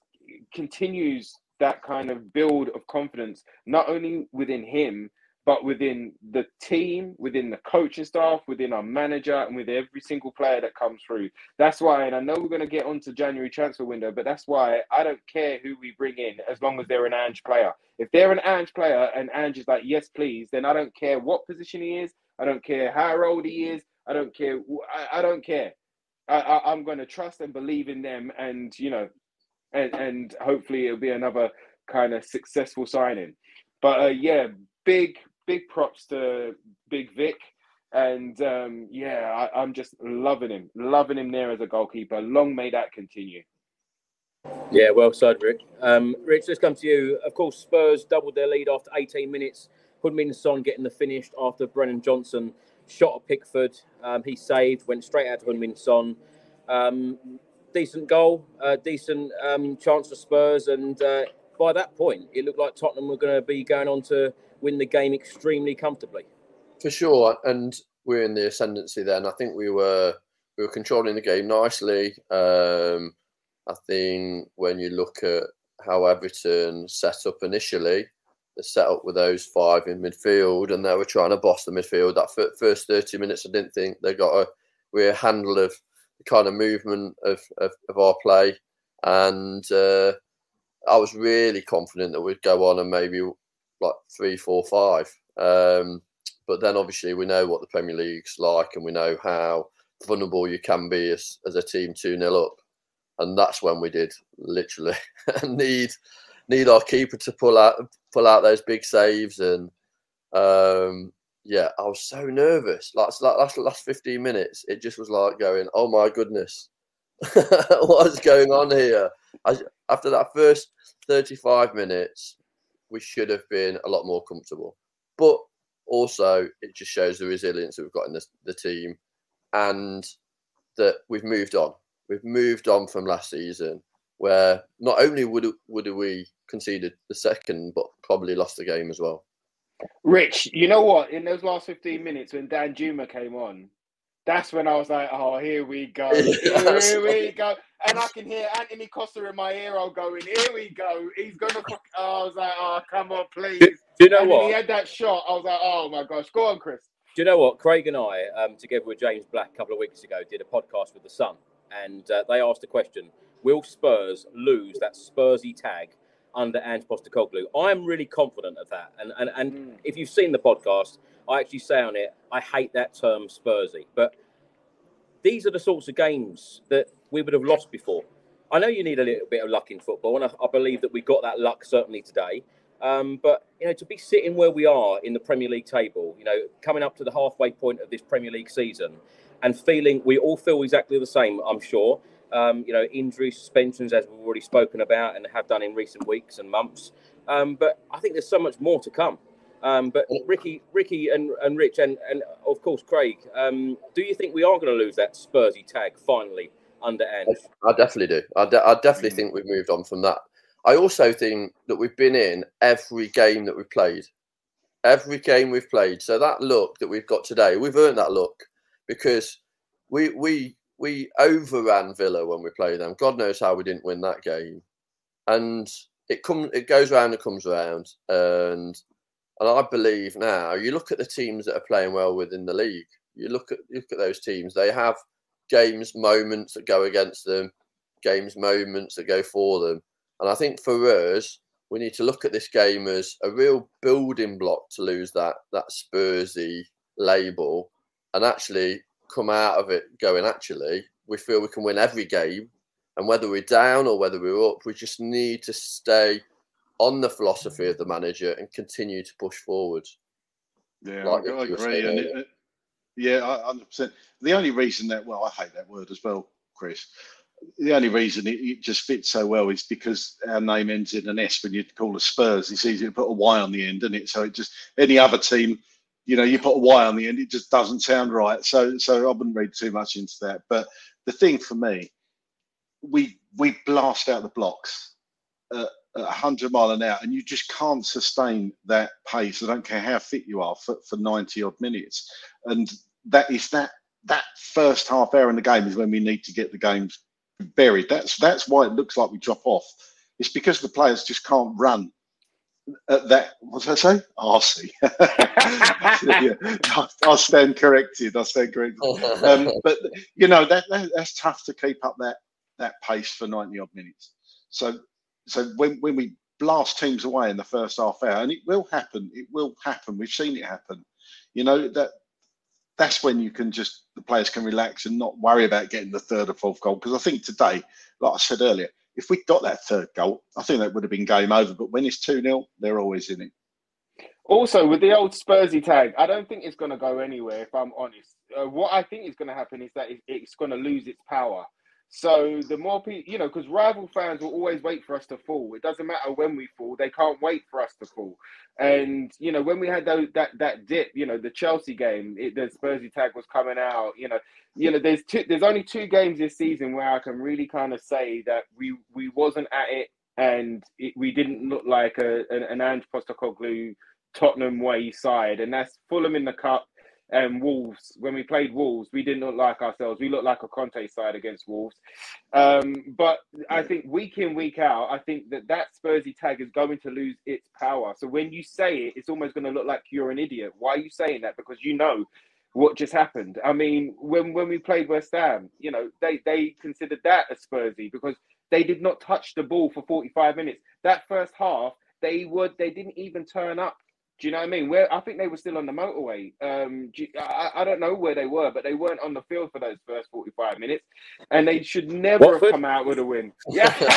continues that kind of build of confidence, not only within him, but within the team, within the coaching staff, within our manager, and with every single player that comes through. That's why, and I know we're going to get onto January transfer window, but that's why I don't care who we bring in as long as they're an Ange player. If they're an Ange player and Ange is like, yes, please, then I don't care what position he is. I don't care how old he is. I don't care. I, I don't care. I, I, I'm going to trust and believe in them, and you know, and and hopefully it'll be another kind of successful signing. But uh, yeah, big big props to Big Vic. And um, yeah, I, am just loving him, loving him there as a goalkeeper. Long may that continue. Yeah, well said, Rick. Um, Rich, let's come to you. Of course, Spurs doubled their lead after 18 minutes. Heung-min Son getting the finish after Brennan Johnson shot at Pickford. Um, he saved, went straight out to Heung-min Son. Um, decent goal, uh, decent um, chance for Spurs, and uh, by that point, it looked like Tottenham were going to be going on to win the game extremely comfortably. For sure, and we're in the ascendancy then. I think we were we were controlling the game nicely. Um, I think when you look at how Everton set up initially, they set up with those five in midfield, and they were trying to boss the midfield. That first thirty minutes, I didn't think they got a real handle of kind of movement of of, of our play, and uh, I was really confident that we'd go on and maybe like three, four, five. Um, but then obviously we know what the Premier League's like, and we know how vulnerable you can be as, as a team 2 0 up. And that's when we did literally need need our keeper to pull out pull out those big saves. And um, yeah, I was so nervous. Last, last, last 15 minutes, it just was like going, oh my goodness, what's going on here? I, after that first 35 minutes, we should have been a lot more comfortable. But also, it just shows the resilience that we've got in the, the team and that we've moved on. We've moved on from last season, where not only would would we conceded the second, but probably lost the game as well. Rich, you know what? In those last 15 minutes when Danjuma came on, that's when I was like, oh, here we go. Here we go. And I can hear Anthony Costa in my ear all going, here we go. He's going to. Oh, I was like, oh, come on, please. Do, you know and what? he had that shot. I was like, oh my gosh. Go on, Chris. Do you know what? Craig and I, um, together with James Black a couple of weeks ago, did a podcast with The Sun. And uh, they asked a question Will Spurs lose that Spursy tag under Ange Postecoglou? I'm really confident of that. And, and, and mm. if you've seen the podcast, I actually say on it, I hate that term Spursy. But these are the sorts of games that we would have lost before. I know you need a little bit of luck in football, and I, I believe that we got that luck certainly today. Um, but you know, to be sitting where we are in the Premier League table, you know, coming up to the halfway point of this Premier League season, and feeling we all feel exactly the same. I'm sure. Um, you know, injuries, suspensions, as we've already spoken about and have done in recent weeks and months. Um, but I think there's so much more to come. Um, but Ricky, Ricky, and, and Rich, and, and of course Craig, um, do you think we are going to lose that Spursy tag finally under Ange? I definitely do. I, de- I definitely mm. think we've moved on from that. I also think that we've been in every game that we've played, every game we've played. So that look that we've got today, we've earned that look because we we we overran Villa when we played them. God knows how we didn't win that game, and it comes it goes round and comes round, and and I believe now, you look at the teams that are playing well within the league. You look at look at those teams. They have games, moments that go against them, games, moments that go for them. And I think for us, we need to look at this game as a real building block to lose that that Spursy label, and actually come out of it going. Actually, we feel we can win every game, and whether we're down or whether we're up, we just need to stay on the philosophy of the manager and continue to push forward. Yeah, like I, agree. And it, yeah, hundred percent. The only reason that well, I hate that word as well, Chris. The only reason it, it, just fits so well is because our name ends in an S when you call us Spurs. It's easy to put a Y on the end, isn't it? So it just any other team, you know, you put a Y on the end, it just doesn't sound right. So so I wouldn't read too much into that. But the thing for me, we we blast out the blocks. Uh, at 100 mile an hour, and you just can't sustain that pace. I don't care how fit you are for, for 90 odd minutes. And that is that that first half hour in the game is when we need to get the games buried. That's that's why it looks like we drop off. It's because the players just can't run at that. What did I say? RC. yeah, I'll stand corrected. I'll stand corrected. Um, but you know that, that that's tough to keep up that that pace for 90 odd minutes. So so when, when we blast teams away in the first half hour, and it will happen, it will happen. We've seen it happen. You know that that's when you can just the players can relax and not worry about getting the third or fourth goal. Because I think today, like I said earlier, if we got that third goal, I think that would have been game over. But when it's two 0 they're always in it. Also, with the old Spursy tag, I don't think it's going to go anywhere. If I'm honest, uh, what I think is going to happen is that it's going to lose its power. So the more people, you know, because rival fans will always wait for us to fall. It doesn't matter when we fall; they can't wait for us to fall. And you know, when we had those, that that dip, you know, the Chelsea game, it, the Spursy tag was coming out. You know, you know, there's two, there's only two games this season where I can really kind of say that we we wasn't at it, and it, we didn't look like a an, an Ange Postecoglou Tottenham way side, and that's Fulham in the cup and Wolves. When we played Wolves, we didn't look like ourselves. We looked like a Conte side against Wolves. Um, but I think week in, week out, I think that that Spursy tag is going to lose its power. So when you say it, it's almost going to look like you're an idiot. Why are you saying that? Because you know what just happened. I mean, when when we played West Ham, you know, they they considered that a Spursy because they did not touch the ball for 45 minutes. That first half, they would they didn't even turn up do you know what I mean? Where I think they were still on the motorway. Um, you, I, I, don't know where they were, but they weren't on the field for those first forty-five minutes, and they should never Watford? have come out with a win. Yeah.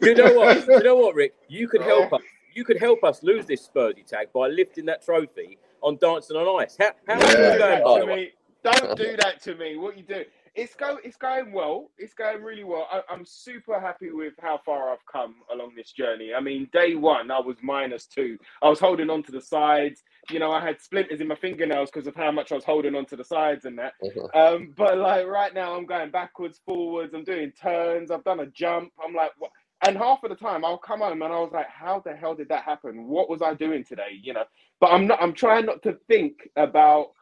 you know what? You know what, Rick? You could help us. You could help us lose this Spursy tag by lifting that trophy on dancing on ice. How, how yeah. are you going, to Don't do that to me. What you do? It's go it's going well. It's going really well. I, am super happy with how far I've come along this journey. I mean, day one I was minus two. I was holding on to the sides. You know, I had splinters in my fingernails because of how much I was holding on to the sides and that. Mm-hmm. Um, but like right now, I'm going backwards, forwards. I'm doing turns. I've done a jump. I'm like, what? And half of the time, I'll come home and I was like, "How the hell did that happen? What was I doing today?" You know. But I'm not. I'm trying not to think about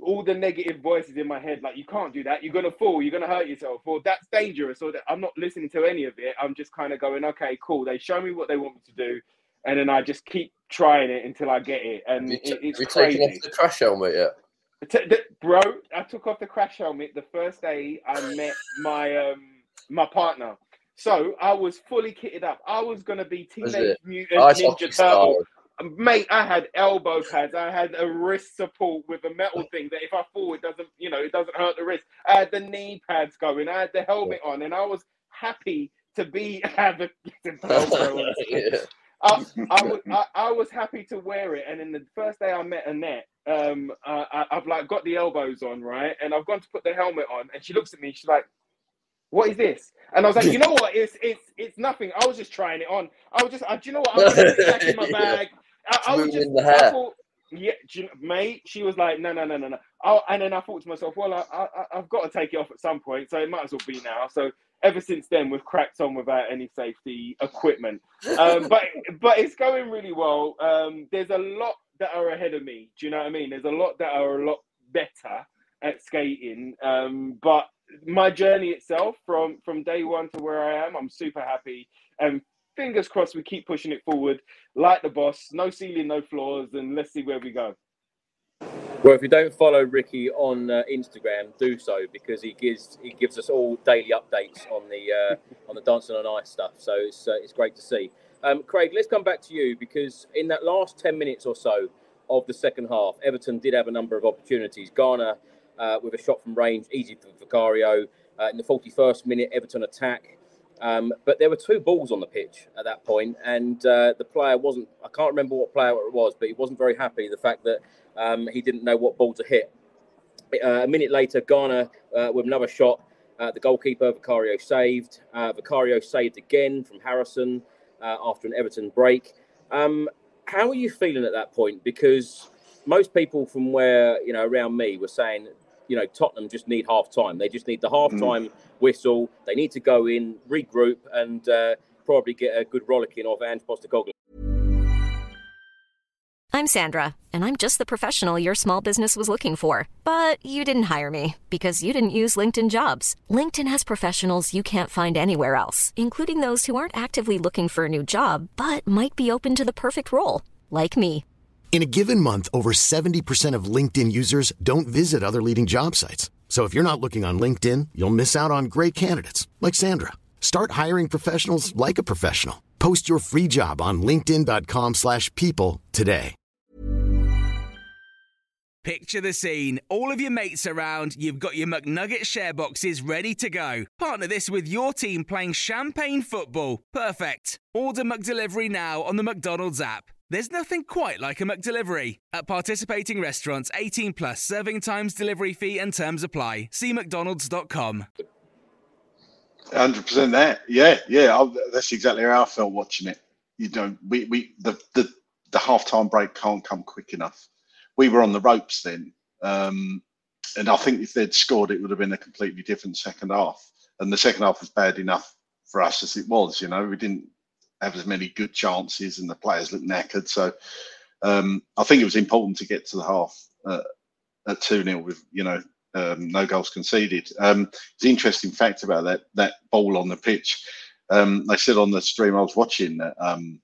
all the negative voices in my head, like you can't do that, you're gonna fall, you're gonna hurt yourself, or that's dangerous, or that I'm not listening to any of it. I'm just kind of going, okay, cool. They show me what they want me to do, and then I just keep trying it until I get it. And you it, it's you crazy. off the crash helmet yet? Bro, I took off the crash helmet the first day I met my um my partner. So I was fully kitted up. I was gonna be teenage mutant ninja turtle mate, I had elbow pads. I had a wrist support with a metal thing that if I fall, it doesn't, you know, it doesn't hurt the wrist. I had the knee pads going. I had the helmet on, and I was happy to be have a yeah. I, I, was, I, I, was happy to wear it, and then the first day I met Annette, um, I, have like got the elbows on, right, and I've gone to put the helmet on, and she looks at me, she's like, "What is this?" And I was like, "You know what? It's it's it's nothing. I was just trying it on. I was just, I, do you know what? I was just in my bag. I, I was just, I thought, yeah, you, mate. She was like, no, no, no, no, no. Oh, and then I thought to myself, well, I, I, I've got to take it off at some point, so it might as well be now. So ever since then, we've cracked on without any safety equipment. Um, but but it's going really well. Um, there's a lot that are ahead of me. Do you know what I mean? There's a lot that are a lot better at skating. Um, but my journey itself, from from day one to where I am, I'm super happy. And fingers crossed we keep pushing it forward like the boss no ceiling no floors and let's see where we go. Well if you don't follow ricky on uh, instagram do so because he gives he gives us all daily updates on the uh, on the dancing on ice stuff. So it's uh, it's great to see. Um, craig let's come back to you because in that last 10 minutes or so of the second half everton did have a number of opportunities. Garner uh, with a shot from range easy for vicario. Uh, in the 41st minute everton attack um, but there were two balls on the pitch at that point, and uh, the player wasn't. I can't remember what player it was, but he wasn't very happy the fact that um, he didn't know what ball to hit. Uh, a minute later, Garner uh, with another shot. Uh, the goalkeeper Vicario saved. Uh, Vicario saved again from Harrison uh, after an Everton break. Um, how are you feeling at that point? Because most people from where you know around me were saying you know, Tottenham just need half time. They just need the half time mm. whistle. They need to go in, regroup, and uh, probably get a good rollicking of Ange Postecoglou. I'm Sandra, and I'm just the professional your small business was looking for. But you didn't hire me because you didn't use LinkedIn jobs. LinkedIn has professionals you can't find anywhere else, including those who aren't actively looking for a new job, but might be open to the perfect role, like me. In a given month, over 70% of LinkedIn users don't visit other leading job sites. So if you're not looking on LinkedIn, you'll miss out on great candidates like Sandra. Start hiring professionals like a professional. Post your free job on linkedin.com/people today. Picture the scene. All of your mates around, you've got your McNugget share boxes ready to go. Partner this with your team playing champagne football. Perfect. Order McDelivery now on the McDonald's app. There's nothing quite like a McDelivery. At participating restaurants, 18 plus serving times, delivery fee, and terms apply. See McDonald's.com. Hundred percent. That, yeah, yeah. I, that's exactly how I felt watching it. You know, we, we the the the halftime break can't come quick enough. We were on the ropes then, um, and I think if they'd scored, it would have been a completely different second half. And the second half was bad enough for us as it was. You know, we didn't have as many good chances, and the players look knackered. So um, I think it was important to get to the half uh, at two 0 with you know um, no goals conceded. Um, it's an interesting fact about that that ball on the pitch. Um, they said on the stream I was watching that um,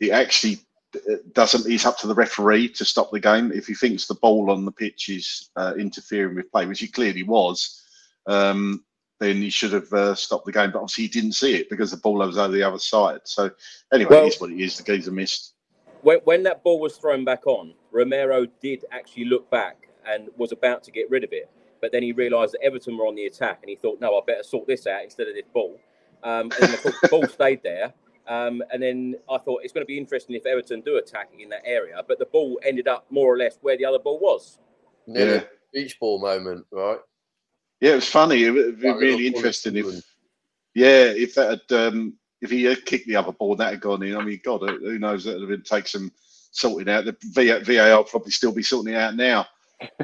it actually uh, doesn't. It's up to the referee to stop the game if he thinks the ball on the pitch is uh, interfering with play, which he clearly was. Um, then he should have uh, stopped the game, but obviously he didn't see it because the ball was over the other side. So anyway, well, it's what it is. The geezer missed. When, when that ball was thrown back on, Romero did actually look back and was about to get rid of it. But then he realised that Everton were on the attack, and he thought, "No, I better sort this out instead of this ball." Um, and of course, the ball stayed there. Um, and then I thought it's going to be interesting if Everton do attack in that area. But the ball ended up more or less where the other ball was. Yeah, beach ball moment, right? Yeah, it was funny. It would be really interesting if, yeah, if that had, um, if he had kicked the other ball, that had gone in. I mean, God, who knows? That would have been take some sorting out. The VAR probably still be sorting it out now.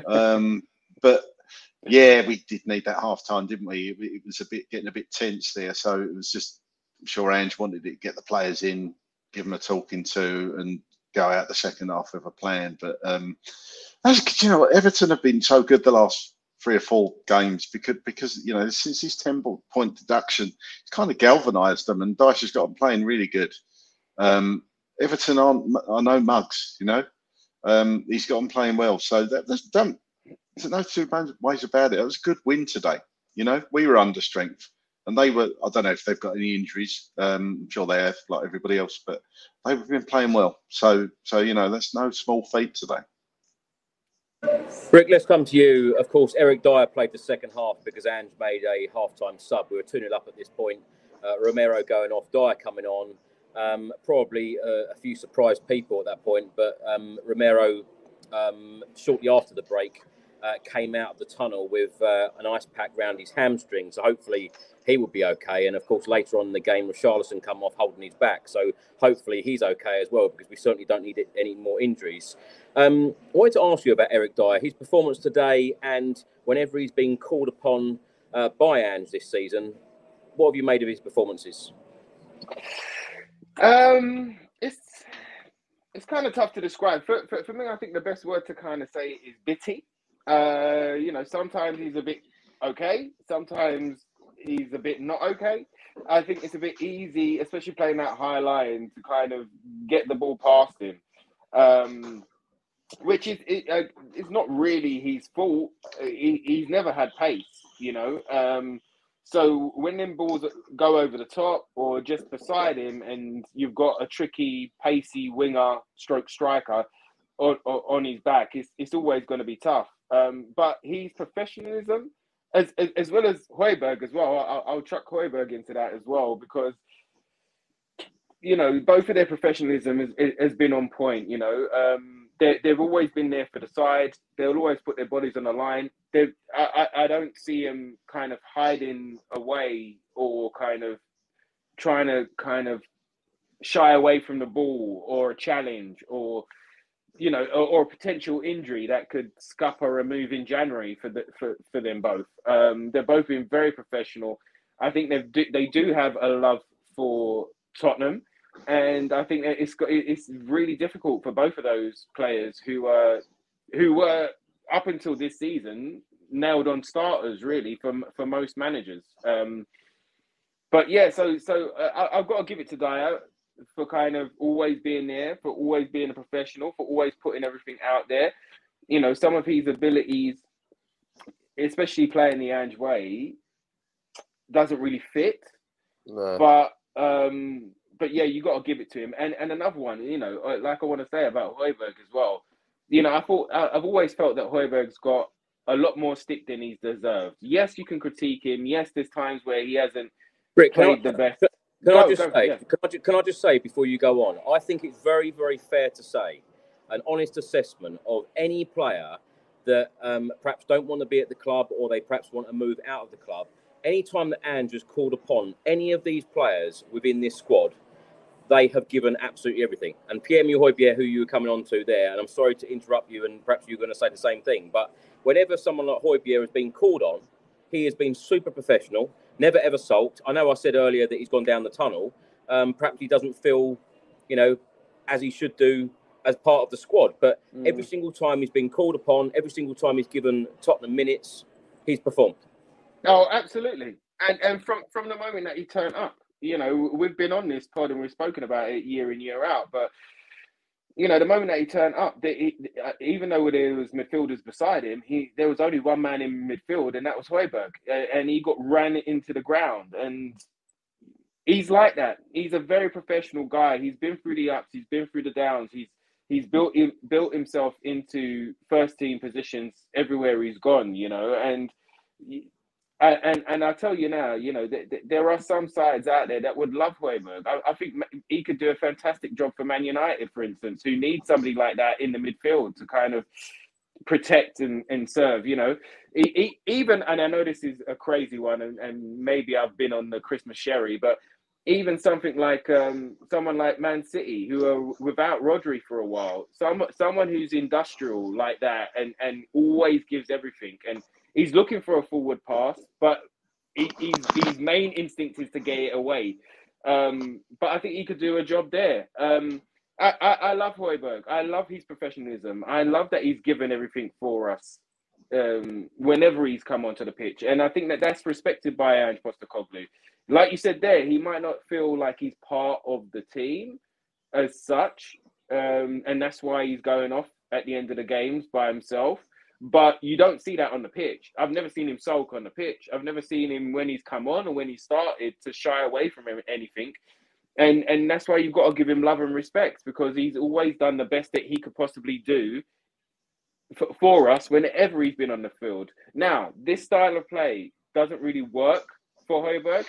Um, but yeah, we did need that half time, didn't we? It, it, was a bit getting a bit tense there. So it was just, I'm sure Ange wanted to get the players in, give them a talking to, and go out the second half with a plan. But um, as you know, Everton have been so good the last three or four games because because you know since his ten point deduction, it's kind of galvanised them, and Dyche has got them playing really good. Um, Everton aren't are no mugs, you know. Um, he's got them playing well, so that, that's don't there's no two ways about it. It was a good win today. You know, we were under strength, and they were. I don't know if they've got any injuries. Um, I'm sure they have, like everybody else, but they've been playing well. So, so you know, that's no small feat today. Rick, let's come to you. Of course, Eric Dier played the second half because Ange made a half-time sub. We were 2 0 up at this point. Uh, Romero going off, Dier coming on. Um, probably uh, a few surprised people at that point, but um, Romero, um, shortly after the break, uh, came out of the tunnel with uh, an ice pack round his hamstring. So hopefully he will be okay. And of course, later on in the game, Richarlison come off holding his back. So hopefully he's okay as well because we certainly don't need any more injuries. Um, I wanted to ask you about Eric Dier, his performance today, and whenever he's been called upon uh, by Ange this season. What have you made of his performances? Um, it's it's kind of tough to describe. For, for, for me, I think the best word to kind of say is bitty. Uh, you know, sometimes he's a bit okay, sometimes he's a bit not okay. I think it's a bit easy, especially playing that high line, to kind of get the ball past him, um, which is it, uh, it's not really his fault. He, he's never had pace, you know. Um, so when them balls go over the top or just beside him, and you've got a tricky, pacey winger, stroke striker on, on his back, it's, it's always going to be tough. Um, but his professionalism, as, as, as well as Højbjerg as well, I'll, I'll chuck Højbjerg into that as well because you know both of their professionalism has, has been on point. You know, um, they, they've always been there for the side. They'll always put their bodies on the line. They, I, I don't see them kind of hiding away or kind of trying to kind of shy away from the ball or a challenge or you know, or, or, a potential injury that could scupper a move in January for the, for, for them both. Um, they're both been very professional. I think they they do have a love for Tottenham, and I think it's got it's really difficult for both of those players who are who were up until this season nailed on starters really for for most managers. Um, but yeah, so so uh, I, have got to give it to Dier for kind of always being there, for always being a professional, for always putting everything out there. You know, some of his abilities, especially playing the Ange way, doesn't really fit. No. But um, but yeah, you got to give it to him. And and another one, you know, uh, like I want to say about Højbjerg as well. You know, I thought I've always felt that Højbjerg's got a lot more stick than he's deserved. Yes, you can critique him. Yes, there's times where he hasn't Rick, played the best. Can Go, I just go, say? yeah. Can, I can I just say before you go on? I think it's very, very fair to say an honest assessment of any player that um, perhaps don't want to be at the club or they perhaps want to move out of the club. Anytime that Andrew's called upon any of these players within this squad, they have given absolutely everything. And Pierre-Emile Højbjerg, who you were coming on to there, and I'm sorry to interrupt you, and perhaps you're going to say the same thing, but whenever someone like Højbjerg has been called on, he has been super professional, never ever sulked. I know I said earlier that he's gone down the tunnel. Um, perhaps he doesn't feel, you know, as he should do as part of the squad. But Mm. every single time he's been called upon, every single time he's given Tottenham minutes, he's performed. Oh, absolutely. And and from from the moment that he turned up, you know, we've been on this pod and we've spoken about it year in year out. But you know, the moment that he turned up, the, he, uh, even though there was midfielders beside him, he there was only one man in midfield, and that was Højbjerg, and he got ran into the ground. And he's like that. He's a very professional guy. He's been through the ups, he's been through the downs. He's he's built him, built himself into first team positions everywhere he's gone. You know, and and and, I tell you now, you know, th- th- there are some sides out there that would love Højbjerg. I, I think he could do a fantastic job for Man United, for instance, who need somebody like that in the midfield to kind of protect and, and serve. You know, E- e- even and I know this is a crazy one, and, and maybe I've been on the Christmas sherry, but even something like um, someone like Man City, who are without Rodri for a while, some someone who's industrial like that and and always gives everything, and he's looking for a forward pass, but he, he's, his main instinct is to get it away. Um, but I think he could do a job there. Um, I, I, I love Højbjerg. I love his professionalism. I love that he's given everything for us um, whenever he's come onto the pitch, and I think that that's respected by Ange Postecoglou. Like you said there, he might not feel like he's part of the team as such, um, and that's why he's going off at the end of the games by himself. But you don't see that on the pitch. I've never seen him sulk on the pitch. I've never seen him when he's come on or when he started to shy away from anything. And and that's why you've got to give him love and respect because he's always done the best that he could possibly do for, for us whenever he's been on the field. Now, this style of play doesn't really work for Højbjerg,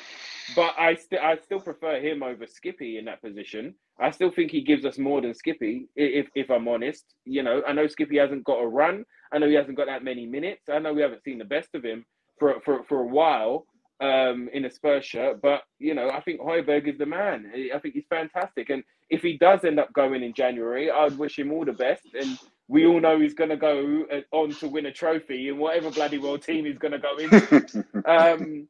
but I still I still prefer him over Skippy in that position. I still think he gives us more than Skippy, if if I'm honest. You know, I know Skippy hasn't got a run. I know he hasn't got that many minutes. I know we haven't seen the best of him for for, for a while um, in a Spurs shirt, but you know, I think Højbjerg is the man. I think he's fantastic, and if he does end up going in January, I'd wish him all the best. And we all know he's going to go uh, on to win a trophy in whatever bloody well team he's going to go into. um,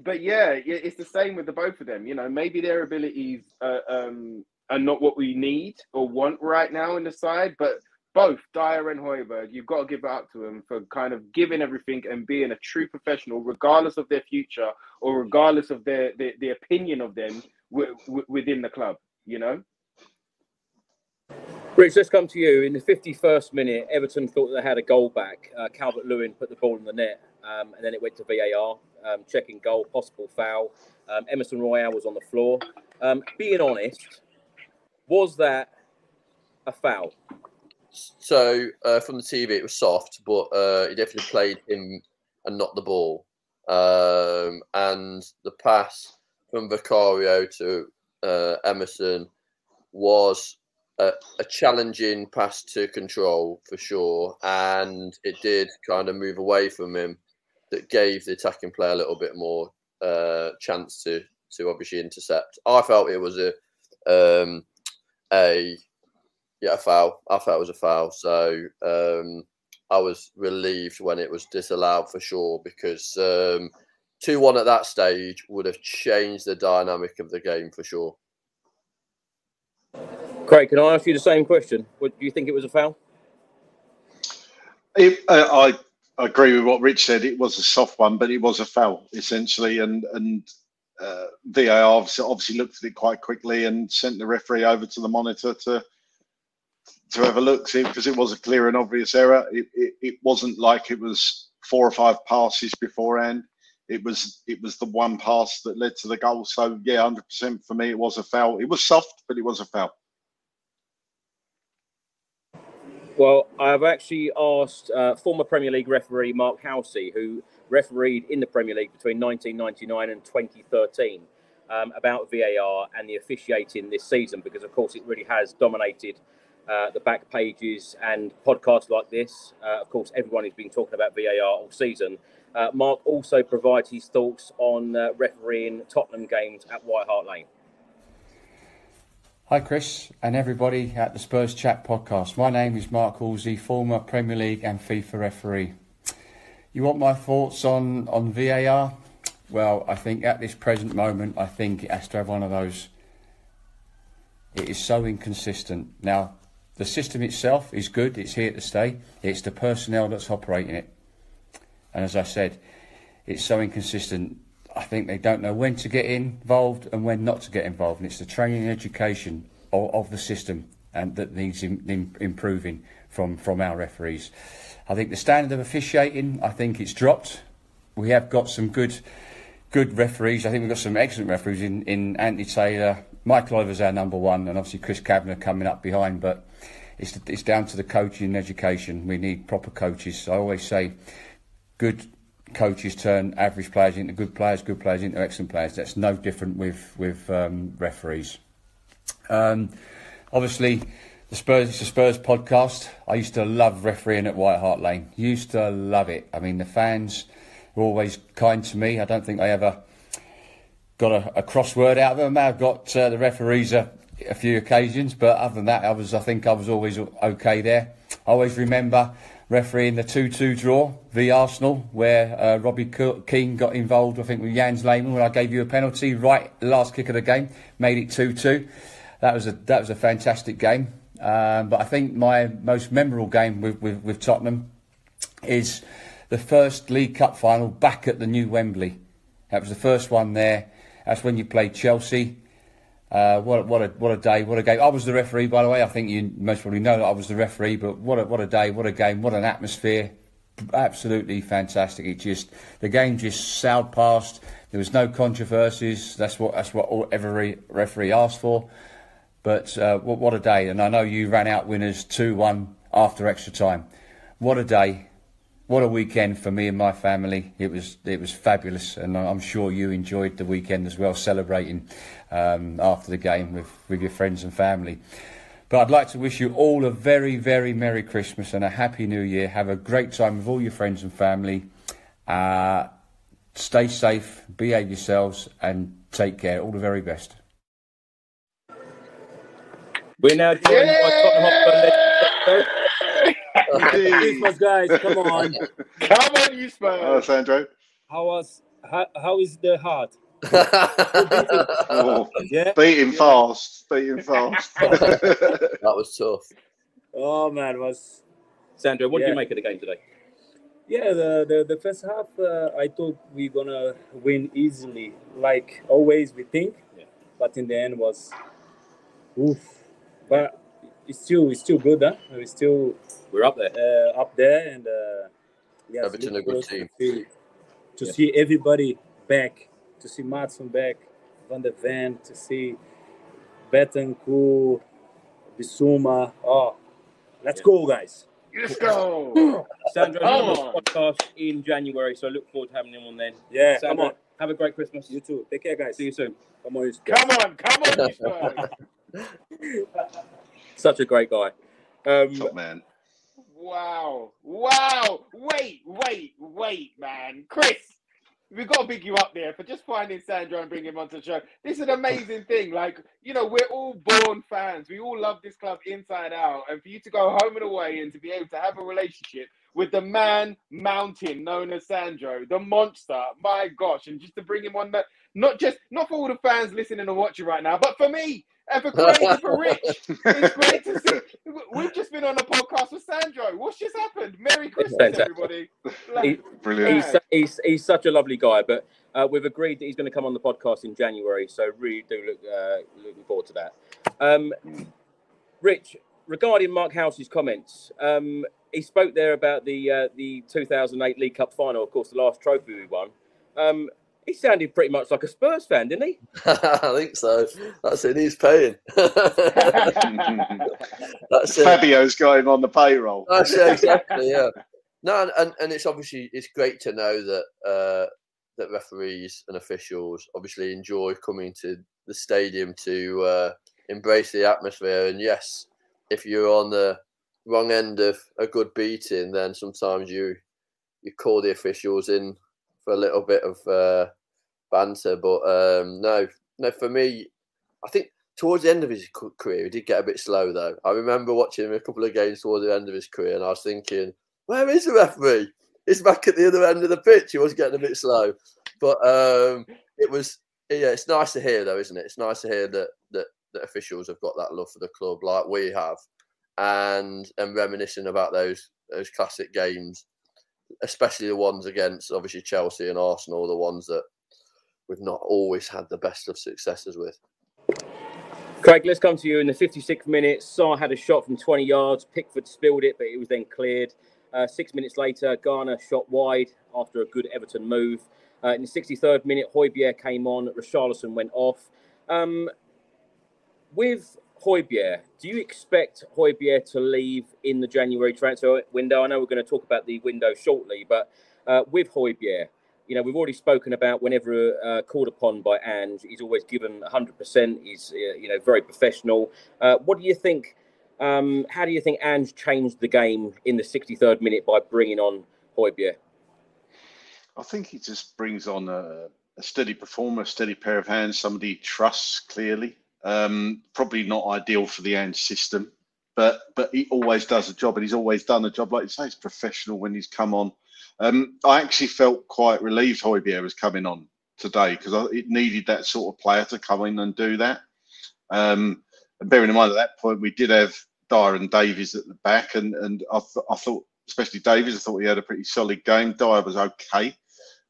but yeah, it's the same with the both of them. You know, maybe their abilities uh, um, are not what we need or want right now in the side, but both Dier and Højbjerg, you've got to give it up to them for kind of giving everything and being a true professional, regardless of their future or regardless of their the, their opinion of them w- w- within the club. You know. Rich, let's come to you. In the 51st minute, Everton thought they had a goal back. Uh, Calvert Lewin put the ball in the net, um, and then it went to VAR, um, checking goal, possible foul. Um, Emerson Royal was on the floor. Um, being honest, was that a foul? So uh, from the TV, it was soft, but uh, he definitely played him and not the ball. Um, and the pass from Vicario to uh, Emerson was a, a challenging pass to control for sure, and it did kind of move away from him. That gave the attacking player a little bit more uh, chance to to obviously intercept. I felt it was a um, a yeah, a foul. I felt it was a foul. So um, I was relieved when it was disallowed for sure because um, 2 1 at that stage would have changed the dynamic of the game for sure. Craig, can I ask you the same question? Would, do you think it was a foul? It, uh, I I agree with what Rich said. It was a soft one, but it was a foul essentially, and and uh, VAR obviously, obviously looked at it quite quickly and sent the referee over to the monitor to to have a look because it was a clear and obvious error. It, it, it wasn't like it was four or five passes beforehand. It was it was the one pass that led to the goal. So yeah, hundred percent for me, it was a foul. It was soft, but it was a foul. Well, I've actually asked uh, former Premier League referee Mark Halsey, who refereed in the Premier League between 1999 and 2013. um, about VAR and the officiating this season because, of course, it really has dominated uh, the back pages and podcasts like this. Uh, of course, everyone has been talking about VAR all season. Uh, Mark also provides his thoughts on uh, refereeing Tottenham games at White Hart Lane. Hi, Chris, and everybody at the Spurs Chat podcast. My name is Mark Halsey, former Premier League and FIFA referee. You want my thoughts on, on VAR? Well, I think at this present moment, I think it has to have one of those. It is so inconsistent. Now, the system itself is good, it's here to stay. It's the personnel that's operating it. And as I said, it's so inconsistent. I think they don't know when to get involved and when not to get involved. And it's the training and education of, of the system and that needs in, in, improving from, from our referees. I think the standard of officiating, I think it's dropped. We have got some good good referees. I think we've got some excellent referees in, in Anthony Taylor. Michael Oliver's our number one, and obviously Chris Kavanagh coming up behind. But it's, it's down to the coaching and education. We need proper coaches. I always say good coaches turn average players into good players, good players into excellent players. That's no different with with um, referees. Um, obviously, the Spurs. It's a Spurs podcast. I used to love refereeing at White Hart Lane. Used to love it. I mean, the fans were always kind to me. I don't think I ever got a, a crossword out of them. I've got uh, the referees a, a few occasions, but other than that, I was. I think I was always okay there. I always remember refereeing the 2-2 draw v Arsenal, where uh, Robbie Keane got involved, I think, with Jens Lehmann when I gave you a penalty right last kick of the game, made it 2-2. That was a that was a fantastic game. Um, but I think my most memorable game with, with, with Tottenham is the first League Cup final back at the new Wembley. That was the first one there. That's when you played Chelsea. Uh, what what a what a day, what a game! I was the referee, by the way. I think you most probably know that I was the referee, but what a what a day, what a game, what an atmosphere! Absolutely fantastic. It just the game just sailed past. There was no controversies. That's what that's what every referee asked for. But uh, what, what a day! And I know you ran out winners two one after extra time. What a day! What a weekend for me and my family. It was it was fabulous, and I'm sure you enjoyed the weekend as well, celebrating um, after the game with, with your friends and family. But I'd like to wish you all a very, very Merry Christmas and a Happy New Year. Have a great time with all your friends and family. Uh, stay safe, behave yourselves, and take care. All the very best. We're now joined by Tottenham Hotspur Christmas, guys. Come on. Come on, you Spurs. Oh, Sandro. How was how, how is the heart? Oh, Yeah. beating fast, beating fast. that was tough. Oh man, was Sandro, what did Yeah. you make of the game today? yeah. The the, the first half, uh, I thought we are gonna win easily, like always we think. Yeah. But in the end was, oof. But it's still it's still good, huh? We still We're up there. uh, up there, and uh, yeah, Everton a good team. To, see, to Yeah. see everybody back, to see Maddison back, Van der Ven, to see Bentancur, Bissouma. Oh, let's Yeah. go, guys! Let's go. Sandro, Come on the podcast in January, so I look forward to having him on then. Yeah, Sandro, come on. have a great Christmas. You too. Take care, guys. See you soon. Come on, you Come on, come on, you Spurs. Such a great guy. Um, Top man. Wow. Wow. Wait, wait, wait, man. Chris, we got to big you up there for just finding Sandro and bringing him onto the show. This is an amazing thing. Like, you know, we're all born fans. We all love this club inside out. And for you to go home and away and to be able to have a relationship with the man mountain known as Sandro, the monster, my gosh, and just to bring him on that, not just, not for all the fans listening and watching right now, but for me. And for Craig and for Rich, it's great to see. We've just been on a podcast with Sandro. What's just happened? Merry Christmas, fantastic. everybody. He- Brilliant. he's, he's, he's such a lovely guy, but uh, we've agreed that he's going to come on the podcast in January, so really do look uh, looking forward to that. Um, Rich, regarding Mark Halsey's comments, um, he spoke there about the uh, the 2008 League Cup final, of course, the last trophy we won. Um, he sounded pretty much like a Spurs fan, didn't he? I think so. That's it. He's paying. That's it. Fabio's going on the payroll. That's it, exactly. Yeah. No, and, and, and it's obviously it's great to know that uh, that referees and officials obviously enjoy coming to the stadium to uh, embrace the atmosphere. And yes, if you're on the wrong end of a good beating, then sometimes you you call the officials in for a little bit of uh, banter. But um, no, no, for me, I think towards the end of his career, he did get a bit slow though. I remember watching him a couple of games towards the end of his career, and I was thinking, where is the referee? He's back at the other end of the pitch. He was getting a bit slow, but um, it was yeah. It's nice to hear though, isn't it? It's nice to hear that that that officials have got that love for the club like we have, and and reminiscing about those those classic games, especially the ones against obviously Chelsea and Arsenal, the ones that we've not always had the best of successes with. Craig, let's come to you in the 56th minute. Sarr had a shot from 20 yards. Pickford spilled it, but it was then cleared. Uh, six minutes later, Garner shot wide after a good Everton move. Uh, in the 63rd minute, Højbjerg came on. Richarlison went off. Um, with Højbjerg, do you expect Højbjerg to leave in the January transfer window? I know we're going to talk about the window shortly, but uh, with Højbjerg, you know, we've already spoken about whenever uh, called upon by Ange, he's always given 100%. He's, uh, you know, very professional. Uh, what do you think? Um, how do you think Ange changed the game in the 63rd minute by bringing on Højbjerg? I think he just brings on a, a steady performer, a steady pair of hands, somebody he trusts clearly. Um, probably not ideal for the Ange system, but but he always does a job, and he's always done a job. Like you say, he's professional when he's come on. Um, I actually felt quite relieved Højbjerg was coming on today because it needed that sort of player to come in and do that. Um, and bearing in mind at that point we did have Dier and Davies at the back, and and I, th- I thought especially Davies, I thought he had a pretty solid game. Dier was okay.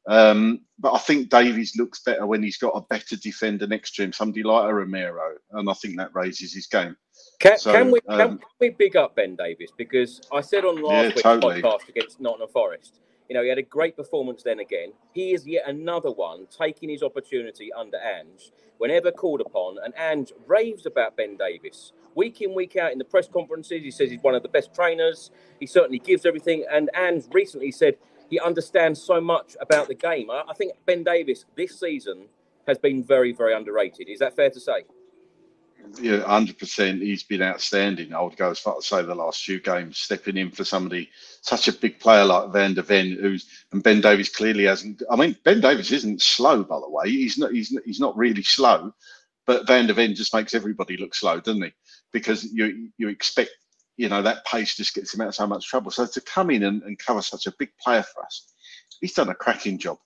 Um, but I think Davies looks better when he's got a better defender next to him, somebody like a Romero, and I think that raises his game. Can, so, can we um, can, we big up Ben Davies because I said on last yeah, week's totally. podcast against Nottingham Forest, you know, he had a great performance then again. He is yet another one taking his opportunity under Ange whenever called upon, and Ange raves about Ben Davies week in week out in the press conferences. He says he's one of the best trainers. He certainly gives everything, and Ange recently said he understands so much about the game. I, I think Ben Davies this season has been very, very underrated. Is that fair to say? Yeah, hundred percent. He's been outstanding. I would go as far as say the last few games, stepping in for somebody such a big player like Van der Ven, who's and Ben Davies clearly hasn't. I mean, Ben Davies isn't slow, by the way. He's not. He's he's not really slow, but Van der Ven just makes everybody look slow, doesn't he? Because you you expect you know, that pace just gets him out of so much trouble. So to come in and, and cover such a big player for us, he's done a cracking job.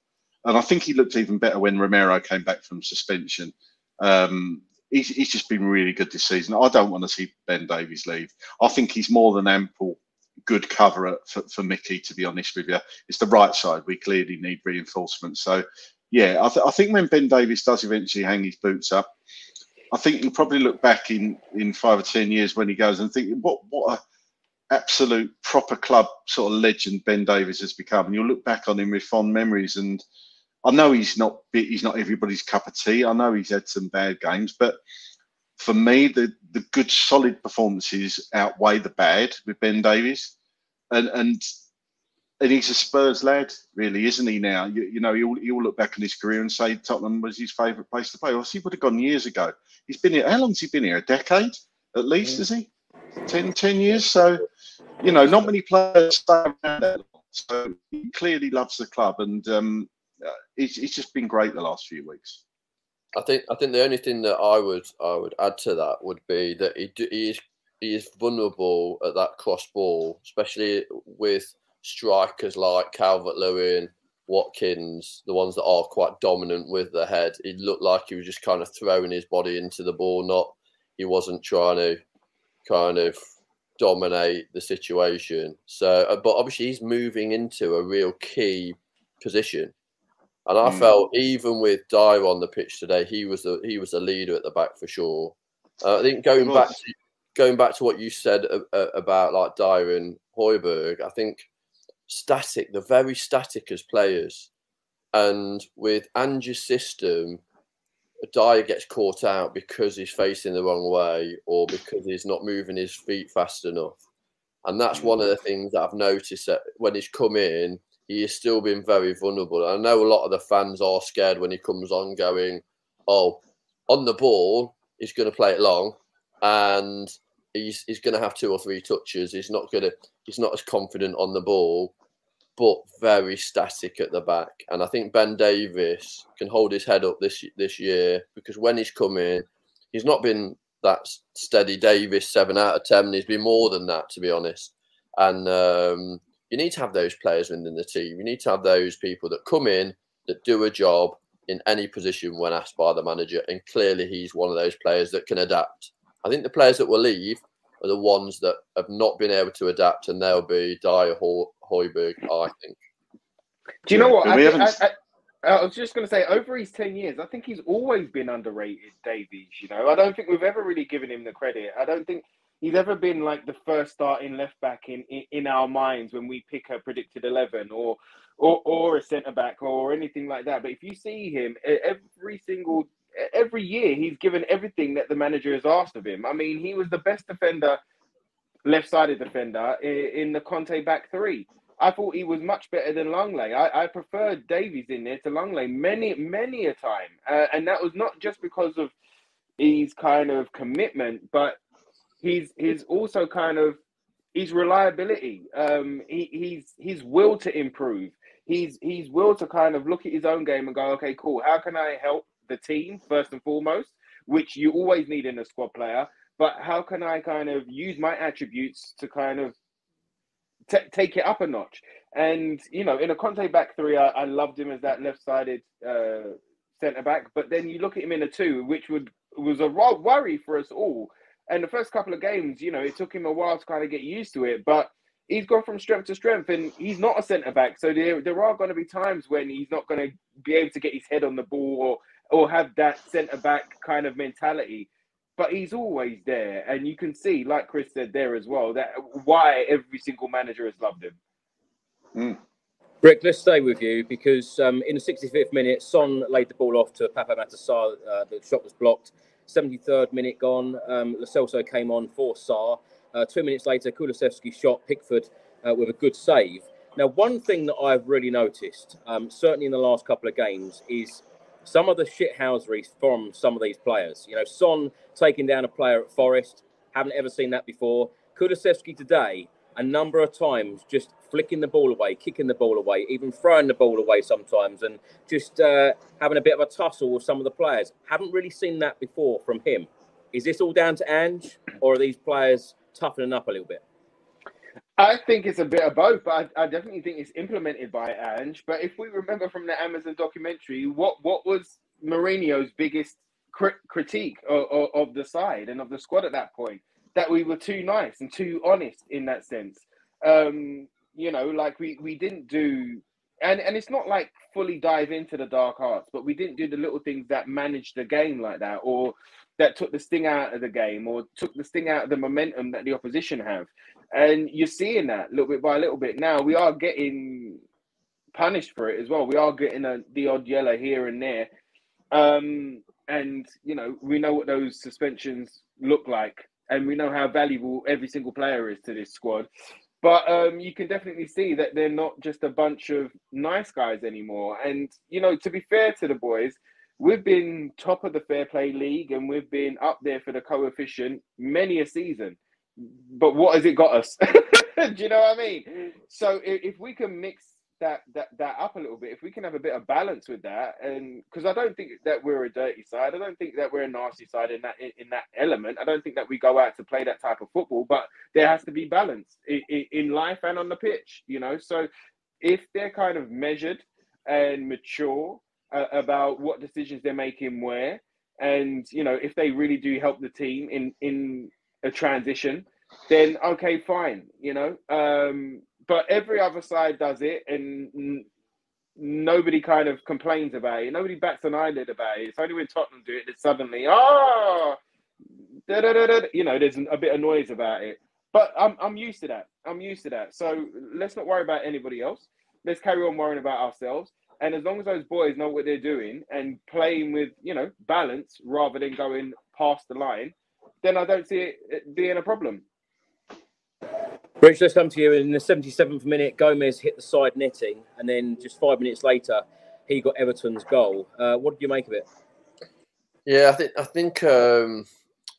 And I think he looked even better when Romero came back from suspension. Um, he's, he's just been really good this season. I don't want to see Ben Davies leave. I think he's more than ample good cover for, for Mickey, to be honest with you. It's the right side. We clearly need reinforcement. So, yeah, I, th- I think when Ben Davies does eventually hang his boots up, I think he'll probably look back in, in five or ten years when he goes and think what what a absolute proper club sort of legend Ben Davies has become, and you'll look back on him with fond memories. And I know he's not he's not everybody's cup of tea. I know he's had some bad games, but for me, the the good solid performances outweigh the bad with Ben Davies, and and and he's a Spurs lad, really, isn't he? Now, you, you know, he'll, he'll look back on his career and say Tottenham was his favourite place to play. Well, he would have gone years ago. He's been here. How long's he been here? A decade, at least, is he? 10, 10 years. So, you know, not many players stay around that. So he clearly loves the club, and um, uh, he's just been great the last few weeks. I think I think the only thing that I would I would add to that would be that he, he is he is vulnerable at that cross ball, especially with strikers like Calvert Lewin, Watkins, the ones that are quite dominant with the head. It looked like he was just kind of throwing his body into the ball, not he wasn't trying to kind of dominate the situation. So, uh, but obviously he's moving into a real key position. And I mm. felt even with Dier on the pitch today, he was a he was a leader at the back for sure. Uh, I think going back to going back to what you said about like Dier and Højbjerg, I think static. They're very static as players. And with Ange's system, Dier gets caught out because he's facing the wrong way or because he's not moving his feet fast enough. And that's one of the things that I've noticed that when he's come in, he has still been very vulnerable. I know a lot of the fans are scared when he comes on, going, "Oh, on the ball, he's going to play it long, and he's he's going to have two or three touches. He's not going to he's not as confident on the ball, but very static at the back. And I think Ben Davies can hold his head up this this year because when he's come in, he's not been that steady Davies seven out of ten. He's been more than that, to be honest. And um, you need to have those players within the team. You need to have those people that come in that do a job in any position when asked by the manager. And clearly, he's one of those players that can adapt. I think the players that will leave are the ones that have not been able to adapt, and they'll be Dier, Højbjerg, I think. Do you know what? I, I, I, I, was just going to say, over his 10 years, I think he's always been underrated, Davies. You know, I don't think we've ever really given him the credit. I don't think he's ever been like the first starting left back in, in, in our minds when we pick a predicted 11 or, or, or a centre back or anything like that. But if you see him every single every year he's given everything that the manager has asked of him. I mean, he was the best defender, left-sided defender in, in the Conte back three. I thought he was much better than Lenglet. I, I preferred Davies in there to Lenglet many, many a time, uh, and that was not just because of his kind of commitment, but he's he's also kind of his reliability. Um, he, he's his will to improve. He's he's will to kind of look at his own game and go, okay, cool. How can I help the team first and foremost, which you always need in a squad player. But how can I kind of use my attributes to kind of t- take it up a notch? And you know, in a Conte back three, I, I loved him as that left-sided uh, centre back. But then you look at him in a two, which would was a worry for us all. And the first couple of games, you know, it took him a while to kind of get used to it, but he's gone from strength to strength, and he's not a centre back. So there, there are going to be times when he's not going to be able to get his head on the ball or or have that centre back kind of mentality. But he's always there, and you can see, like Chris said there as well, that why every single manager has loved him. Mm. Rick, let's stay with you because um, in the 65th minute, Son laid the ball off to Papa Matar Sarr. Uh, the shot was blocked. 73rd minute gone. Um, Lo Celso came on for Sarr. Uh, two minutes later, Kulusevski shot Pickford uh, with a good save. Now, one thing that I've really noticed, um, certainly in the last couple of games, is some of the shithousery from some of these players. You know, Son taking down a player at Forest, haven't ever seen that before. Kulusevski today, a number of times, just flicking the ball away, kicking the ball away, even throwing the ball away sometimes, and just uh, having a bit of a tussle with some of the players. Haven't really seen that before from him. Is this all down to Ange, or are these players toughening up a little bit? I think it's a bit of both, I, I, definitely think it's implemented by Ange. But if we remember from the Amazon documentary, what what was Mourinho's biggest crit- critique of, of, of, the side and of the squad at that point? That we were too nice and too honest in that sense. Um, you know, like we we didn't do, and and it's not like fully dive into the dark arts, but we didn't do the little things that managed the game like that, or that took the sting out of the game, or took the sting out of the momentum that the opposition have. And you're seeing that little bit by little bit. Now we are getting punished for it as well. We are getting a, the odd yellow here and there. Um, and, you know, we know what those suspensions look like. And we know how valuable every single player is to this squad. But um, you can definitely see that they're not just a bunch of nice guys anymore. And, you know, to be fair to the boys, we've been top of the fair play league and we've been up there for the coefficient many a season but what has it got us? Do you know what I mean? So if, if we can mix that that that up a little bit, if we can have a bit of balance with that, and because I don't think that we're a dirty side, I don't think that we're a nasty side in that in, in, that element. I don't think that we go out to play that type of football, but there has to be balance in, in life and on the pitch. You know, so if they're kind of measured and mature uh, about what decisions they're making where, and you know, if they really do help the team in in a transition, then okay, fine, you know. Um, but every other side does it, and nobody kind of complains about it. Nobody bats an eyelid about it. It's only when Tottenham do it that suddenly, oh, you know, there's a bit of noise about it. But I'm I'm used to that. I'm used to that. So let's not worry about anybody else. Let's carry on worrying about ourselves. And as long as those boys know what they're doing and playing with, you know, balance rather than going past the line, then I don't see it being a problem. Rich, let's come to you. In the 77th minute, Gomes hit the side netting, and then just five minutes later, he got Everton's goal. Uh, what did you make of it? Yeah, I think I think um,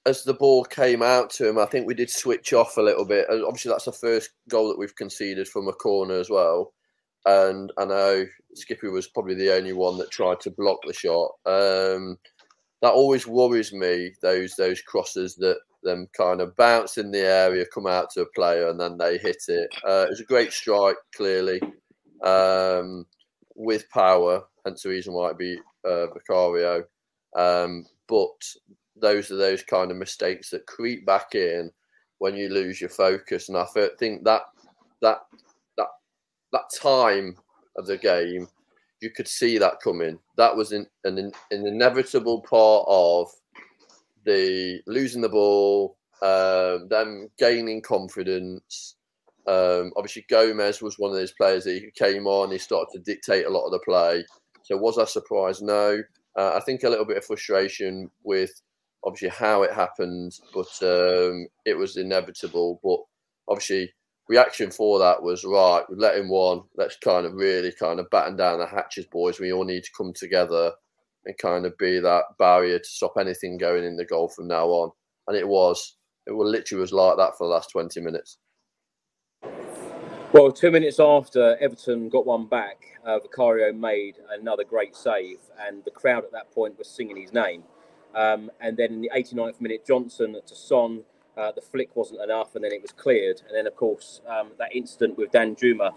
as the ball came out to him, I think we did switch off a little bit. Obviously, that's the first goal that we've conceded from a corner as well. And I know Skippy was probably the only one that tried to block the shot. Um, that always worries me. Those those crosses that them kind of bounce in the area, come out to a player, and then they hit it. Uh, it was a great strike, clearly, um, with power. Hence the reason why it be uh, Vicario. Um, but those are those kind of mistakes that creep back in when you lose your focus. And I think that that that that time of the game, you could see that coming. That was an, an, an inevitable part of the losing the ball, um, them gaining confidence. Um, obviously, Gomes was one of those players that he came on, he started to dictate a lot of the play. So, was I surprised? No. Uh, I think a little bit of frustration with obviously how it happened, but um, it was inevitable. But obviously, reaction for that was right. We let him one. Let's kind of really kind of batten down the hatches, boys. We all need to come together and kind of be that barrier to stop anything going in the goal from now on. And it was. It literally was like that for the last twenty minutes. Well, two minutes after Everton got one back, uh, Vicario made another great save, and the crowd at that point was singing his name. Um, and then in the 89th minute, Johnson to Son, uh, the flick wasn't enough, and then it was cleared. And then, of course, um, that incident with Danjuma,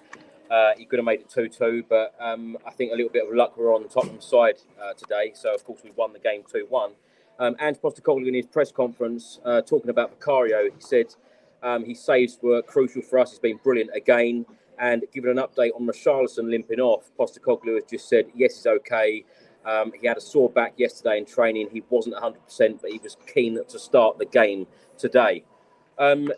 uh, he could have made it 2 2, but um, I think a little bit of luck were on Tottenham's side uh, today. So, of course, we won the game 2 1. Um, Ange Postecoglou in his press conference, uh, talking about Vicario, he said um, his saves were crucial for us. He's been brilliant again. And given an update on Richarlison limping off, Postecoglou has just said, yes, he's okay. Um, he had a sore back yesterday in training. He wasn't 100%, but he was keen to start the game today. Um,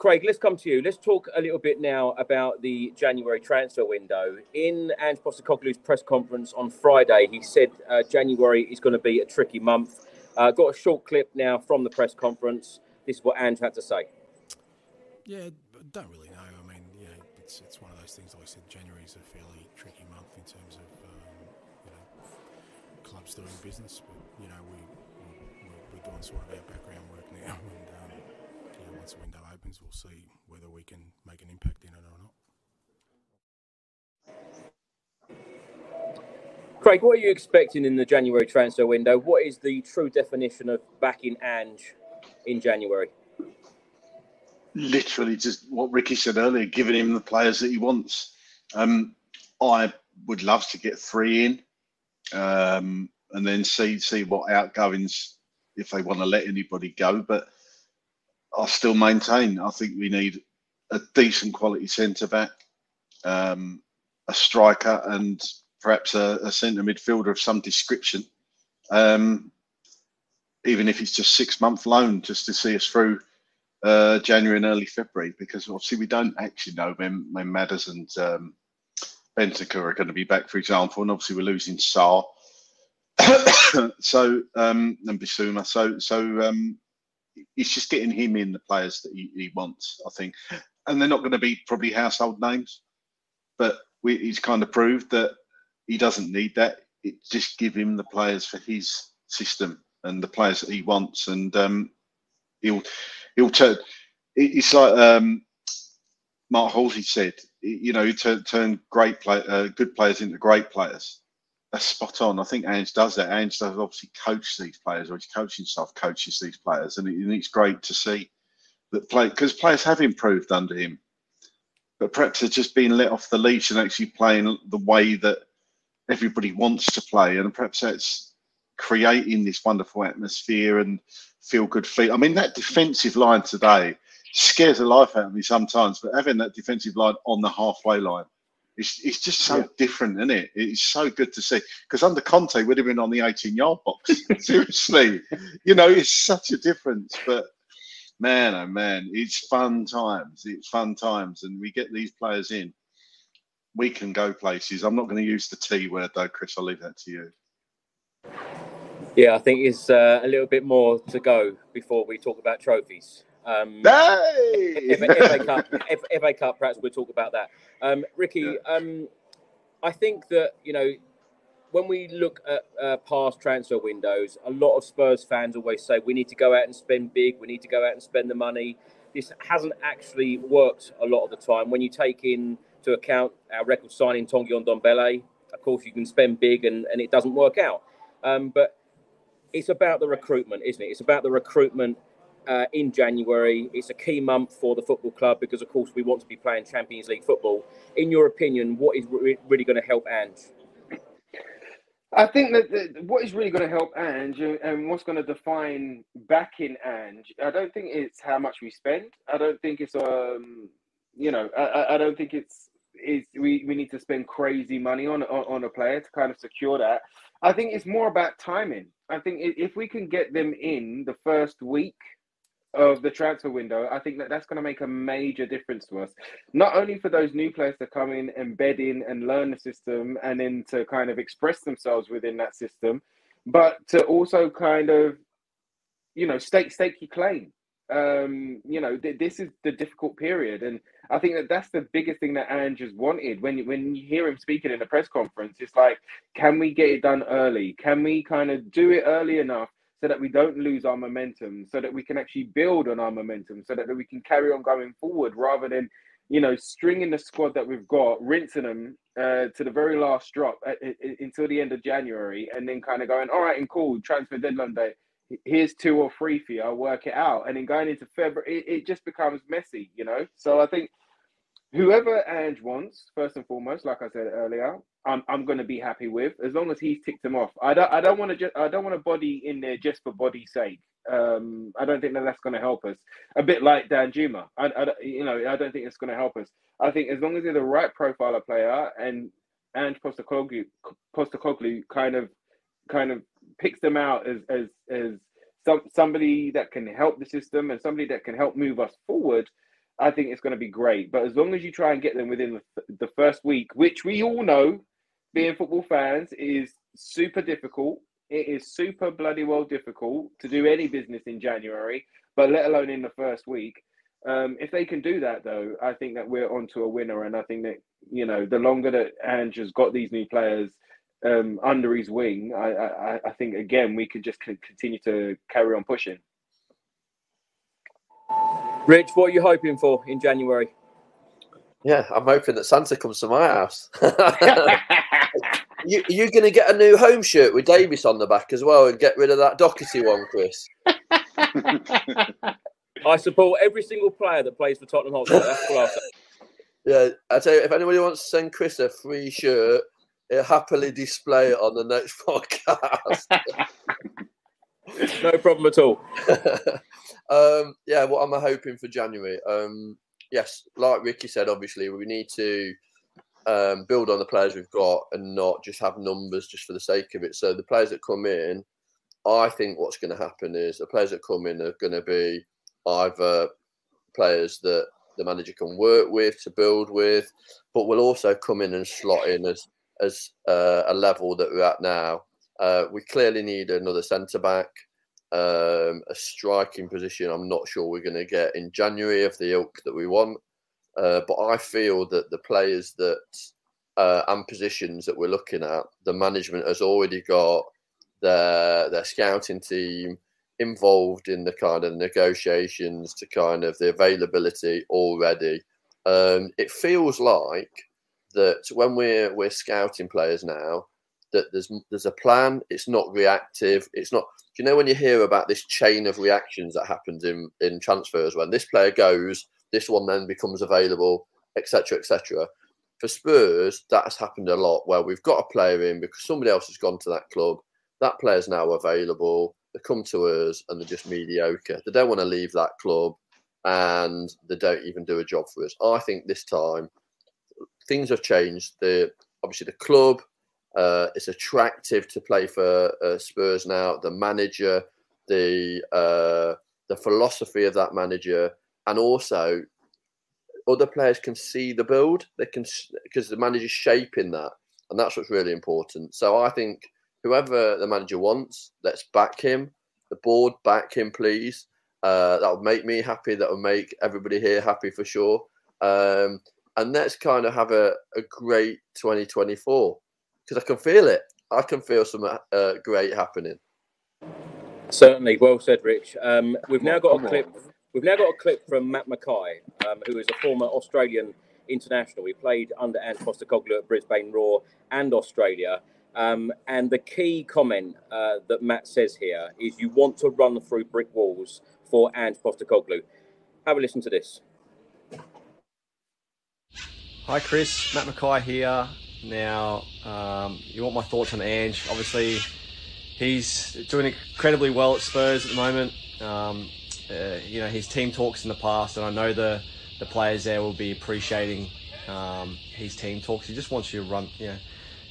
Craig, let's come to you. Let's talk a little bit now about the January transfer window. In Ange Postecoglou's press conference on Friday, he said uh, January is going to be a tricky month. Uh, got a short clip now from the press conference. This is what Ange had to say. Yeah, don't really know. I mean, you know, it's it's one of those things. Like I said, January is a fairly tricky month in terms of clubs doing business. But you know, we, we we're doing sort of our see whether we can make an impact in it or not. Craig, what are you expecting in the January transfer window? What is the true definition of backing Ange in January? Literally, just what Ricky said earlier, giving him the players that he wants. Um, I would love to get three in um, and then see see what outgoings if they want to let anybody go. But I still maintain I think we need a decent quality centre back, um, a striker, and perhaps a, a centre midfielder of some description. Um, even if it's just six month loan, just to see us through uh, January and early February, because obviously we don't actually know when when Madders and um, Bentancur are going to be back, for example, and obviously we're losing Sarr. so um, and Bissouma. So so um, he's just getting him in the players that he, he wants, I think, and they're not going to be probably household names, but we, he's kind of proved that he doesn't need that. It just give him the players for his system and the players that he wants, and um, he'll he'll turn. It's like um, Mark Halsey said you know, to turn great play, uh, good players into great players. That's spot on. I think Ange does that. Ange does obviously coach these players, or his coaching staff coaches these players, and, it, and it's great to see that play because players have improved under him, but perhaps they're just being let off the leash and actually playing the way that everybody wants to play, and perhaps that's creating this wonderful atmosphere and feel good feel. I mean, that defensive line today scares the life out of me sometimes. But having that defensive line on the halfway line, it's, it's just so yeah. different, isn't it? It's so good to see. Because under Conte, we'd have been on the 18 yard box. Seriously, you know, it's such a difference. But man, oh man, it's fun times. It's fun times, and we get these players in. We can go places. I'm not going to use the T word though, Chris. I'll leave that to you. Yeah, I think it's uh, a little bit more to go before we talk about trophies. Um, Hey! FA, FA Cup, F- FA Cup. Perhaps we'll talk about that. Um, Ricky, um, I think that you know when we look at uh, past transfer windows, a lot of Spurs fans always say we need to go out and spend big. We need to go out and spend the money. This hasn't actually worked a lot of the time. When you take into account our record signing Tanguy Ndombele, of course you can spend big and, and it doesn't work out. Um, but it's about the recruitment, isn't it? It's about the recruitment uh, in January. It's a key month for the football club because, of course, we want to be playing Champions League football. In your opinion, what is re- really going to help Ange? I think that the, what is really going to help Ange and- what's going to define backing Ange, I don't think it's how much we spend. I don't think it's um, you know, I- I, I don't think it's is we, we need to spend crazy money on, on on a player to kind of secure that. I think it's more about timing. I think if we can get them in the first week of the transfer window, I think that that's going to make a major difference to us. Not only for those new players to come in, embed in, and learn the system, and then to kind of express themselves within that system, but to also kind of, you know, stake stake your claim. Um, you know, th- this is the difficult period, and I think that that's the biggest thing that Ange has wanted. When when you hear him speaking in a press conference, it's like, can we get it done early? Can we kind of do it early enough? So that we don't lose our momentum, so that we can actually build on our momentum, so that we can carry on going forward rather than, you know, stringing the squad that we've got, rinsing them uh, to the very last drop at, at, until the end of January, and then kind of going, all right, and cool, transfer deadline day. Here's two or three for you. I'll work it out, and then going into February, it, it just becomes messy, you know. So I think whoever Ange wants, first and foremost, like I said earlier, I'm I'm going to be happy with as long as he's ticked them off. I don't I don't want to just I don't want a body in there just for body's sake. Um, I don't think that that's going to help us. A bit like Danjuma, I, I you know I don't think it's going to help us. I think as long as they're the right profile of player and and Postecoglou Postecoglou kind of kind of picks them out as as as some somebody that can help the system and somebody that can help move us forward. I think it's going to be great. But as long as you try and get them within the, first week, which we all know, being football fans, is super difficult. It is super bloody well difficult to do any business in January, but let alone in the first week. Um, if they can do that, though, I think that we're onto a winner. And I think that, you know, the longer that Ange has got these new players um, under his wing, I, I, I think, again, we can just continue to carry on pushing. Rich, what are you hoping for in January? Yeah, I'm hoping that Santa comes to my house. you, you're going to get a new home shirt with Davies on the back as well and get rid of that Doherty one, Chris. I support every single player that plays for Tottenham Hotspur. That's what I'll say. Yeah, I tell you, if anybody wants to send Chris a free shirt, he'll happily display it on the next podcast. No problem at all. Um, yeah, what am I hoping for January? Um, yes, like Ricky said, obviously we need to um, build on the players we've got and not just have numbers just for the sake of it. So the players that come in, I think what's going to happen is the players that come in are going to be either players that the manager can work with to build with, but will also come in and slot in as as uh, a level that we're at now. Uh, we clearly need another centre back, um, a striking position. I'm not sure we're going to get in January of the ilk that we want, uh, but I feel that the players that uh, and positions that we're looking at, the management has already got their their scouting team involved in the kind of negotiations to kind of the availability already. Um, it feels like that when we're we're scouting players now, that there's there's a plan. It's not reactive. It's not. You know when you hear about this chain of reactions that happens in in transfers when this player goes, this one then becomes available, etc., etc. For Spurs, that has happened a lot where we've got a player in because somebody else has gone to that club. That player's now available. They come to us and they're just mediocre. They don't want to leave that club and they don't even do a job for us. I think this time things have changed. The obviously the club uh, is attractive to play for uh, Spurs now. The manager, the uh, the philosophy of that manager, and also other players can see the build. They can because the manager's shaping that, and that's what's really important. So I think whoever the manager wants, let's back him. The board back him, please. Uh, that would make me happy. That would make everybody here happy for sure. Um, and let's kind of have a, a great 2024 because I can feel it. I can feel some uh, great happening. Certainly, well said, Rich. Um, we've now got a clip. We've now got a clip from Matt McKay, um, who is a former Australian international. He played under Ange Postecoglou at Brisbane Roar and Australia. Um, and the key comment uh, that Matt says here is you want to run through brick walls for Ange Postecoglou. Have a listen to this. Hi, Chris. Matt McKay here. Now, um, you want my thoughts on Ange? Obviously, he's doing incredibly well at Spurs at the moment. Um, uh, you know, his team talks in the past, and I know the, the players there will be appreciating um, his team talks. He just wants you to run, you know,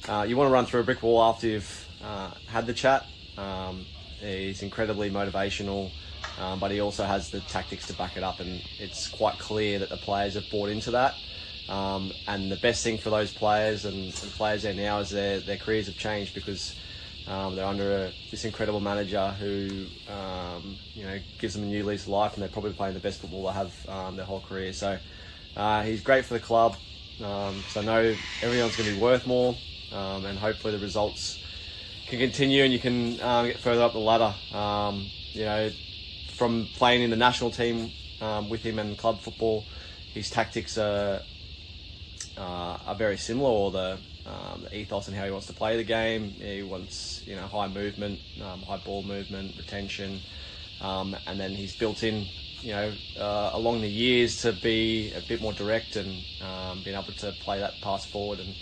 uh, you want to run through a brick wall after you've uh, had the chat. Um, he's incredibly motivational, um, but he also has the tactics to back it up, and it's quite clear that the players have bought into that. Um, and the best thing for those players and, and, players there now is their, their careers have changed because um, they're under a, this incredible manager who um, you know gives them a new lease of life, and they're probably playing the best football they have um, their whole career. So uh, he's great for the club. Um, so I know everyone's going to be worth more, um, and hopefully the results can continue and you can get further up the ladder. you know, from playing in the national team with him and club football, his tactics are uh, are very similar, or the, um, the, ethos and how he wants to play the game. He wants you know high movement, um, high ball movement, retention, um, and then he's built in you know uh, along the years to be a bit more direct and um, being able to play that pass forward and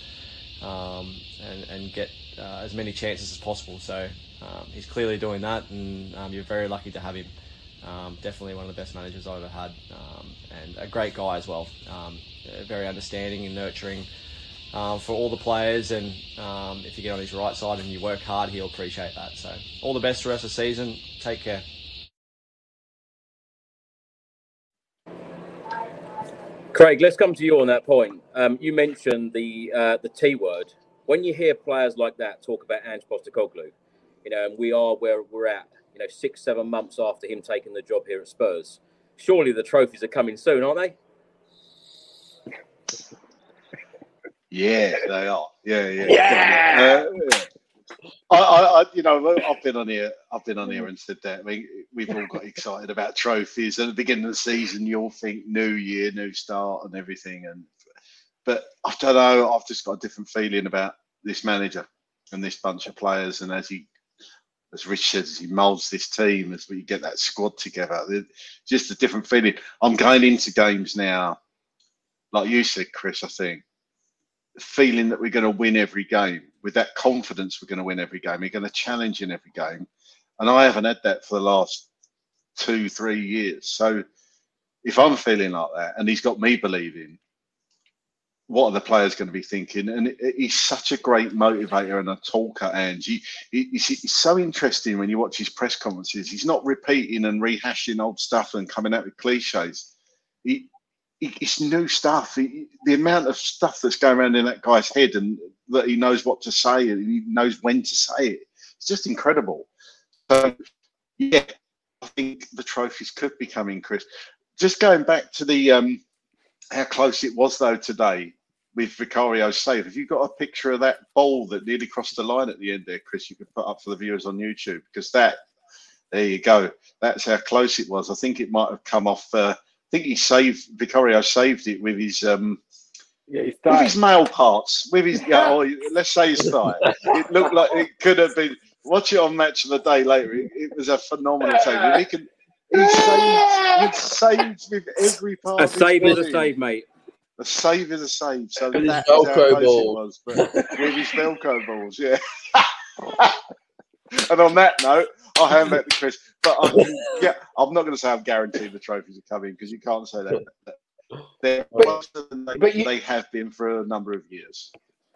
um, and, and get uh, as many chances as possible. So um, he's clearly doing that, and you're very lucky to have him. Um, definitely one of the best managers I've ever had, um, and a great guy as well. Um, very understanding and nurturing um, for all the players. And um, if you get on his right side and you work hard, he'll appreciate that. So all the best for the rest of the season. Take care. Craig, let's come to you on that point. Um, you mentioned the uh, the T word. When you hear players like that talk about Ange Postecoglou, you know, and we are where we're at you know, six, seven months after him taking the job here at Spurs. Surely the trophies are coming soon, aren't they? Yeah, they are. Yeah, yeah. Yeah. Uh, I, I, you know, I've been on here. I've been on here and said that. I mean, we've all got excited about trophies. At the beginning of the season, you all think new year, new start, and everything. And but I don't know. I've just got a different feeling about this manager and this bunch of players. And as he as Rich says, he moulds this team as we get that squad together. Just a different feeling. I'm going into games now, like you said, Chris. I think feeling that we're going to win every game with that confidence. We're going to win every game. We're going to challenge in every game, and I haven't had that for the last two, three years. So if I'm feeling like that, and he's got me believing, what are the players going to be thinking? And he's such a great motivator and a talker. And he, he's, so interesting when you watch his press conferences. He's not repeating and rehashing old stuff and coming out with cliches. He, it's new stuff. He, the amount of stuff that's going around in that guy's head and that he knows what to say and he knows when to say it. It's just incredible. So, yeah, I think the trophies could be coming, Chris. Just going back to the um, how close it was though today with Vicario's save. Have you got a picture of that ball that nearly crossed the line at the end there, Chris? You could put up for the viewers on YouTube because that, there you go. That's how close it was. I think it might have come off. Uh, I think he saved Vicario saved it with his um, yeah, his with his male parts, with his yeah, or let's say his thigh. It looked like it could have been. Watch it on Match of the Day later. It, it was a phenomenal save. He can. He saved, he saved with every part. A save is a save, mate. A save is a save. So with that his is how Velcro close ball. it was. But with his Velcro balls, yeah. and on that note, I'll hand back to Chris. But I'm, yeah, I'm not going to say I'm guaranteed the trophies are coming because you can't say that. They're closer they, but you- they have been for a number of years.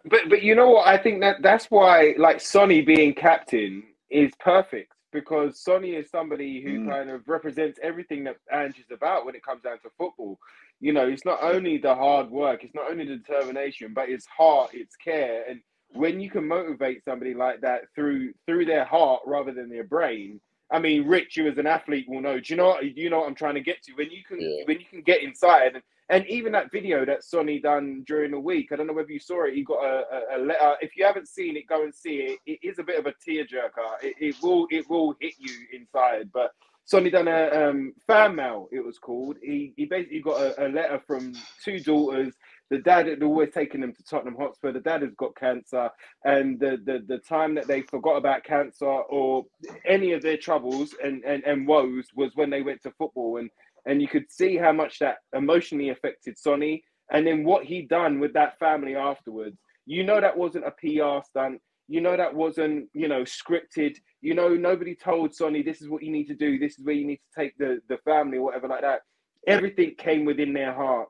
But but you know what? I think that that's why like Sonny being captain is perfect because Sonny is somebody who Mm. kind of represents everything that Ange is about when it comes down to football. You know, it's not only the hard work, it's not only the determination, but it's heart, it's care, and when you can motivate somebody like that through through their heart rather than their brain, I mean, Rich, you as an athlete will know. Do you know? What, you know what I'm trying to get to? When you can, Yeah. when you can get inside, and, and even that video that Sonny done during the week. I don't know whether you saw it. He got a, a, a letter. If you haven't seen it, go and see it. It is a bit of a tearjerker. It, it will, it will hit you inside. But Sonny done a um, fan mail. It was called. He he basically got a, a letter from two daughters. The dad had always taken them to Tottenham Hotspur. The dad has got cancer, and the, the, the time that they forgot about cancer or any of their troubles and, and, and woes was when they went to football. And and you could see how much that emotionally affected Sonny. And then what he done with that family afterwards. You know that wasn't a PR stunt. You know that wasn't you know scripted. You know nobody told Sonny this is what you need to do. This is where you need to take the the family or whatever like that. Everything came within their heart.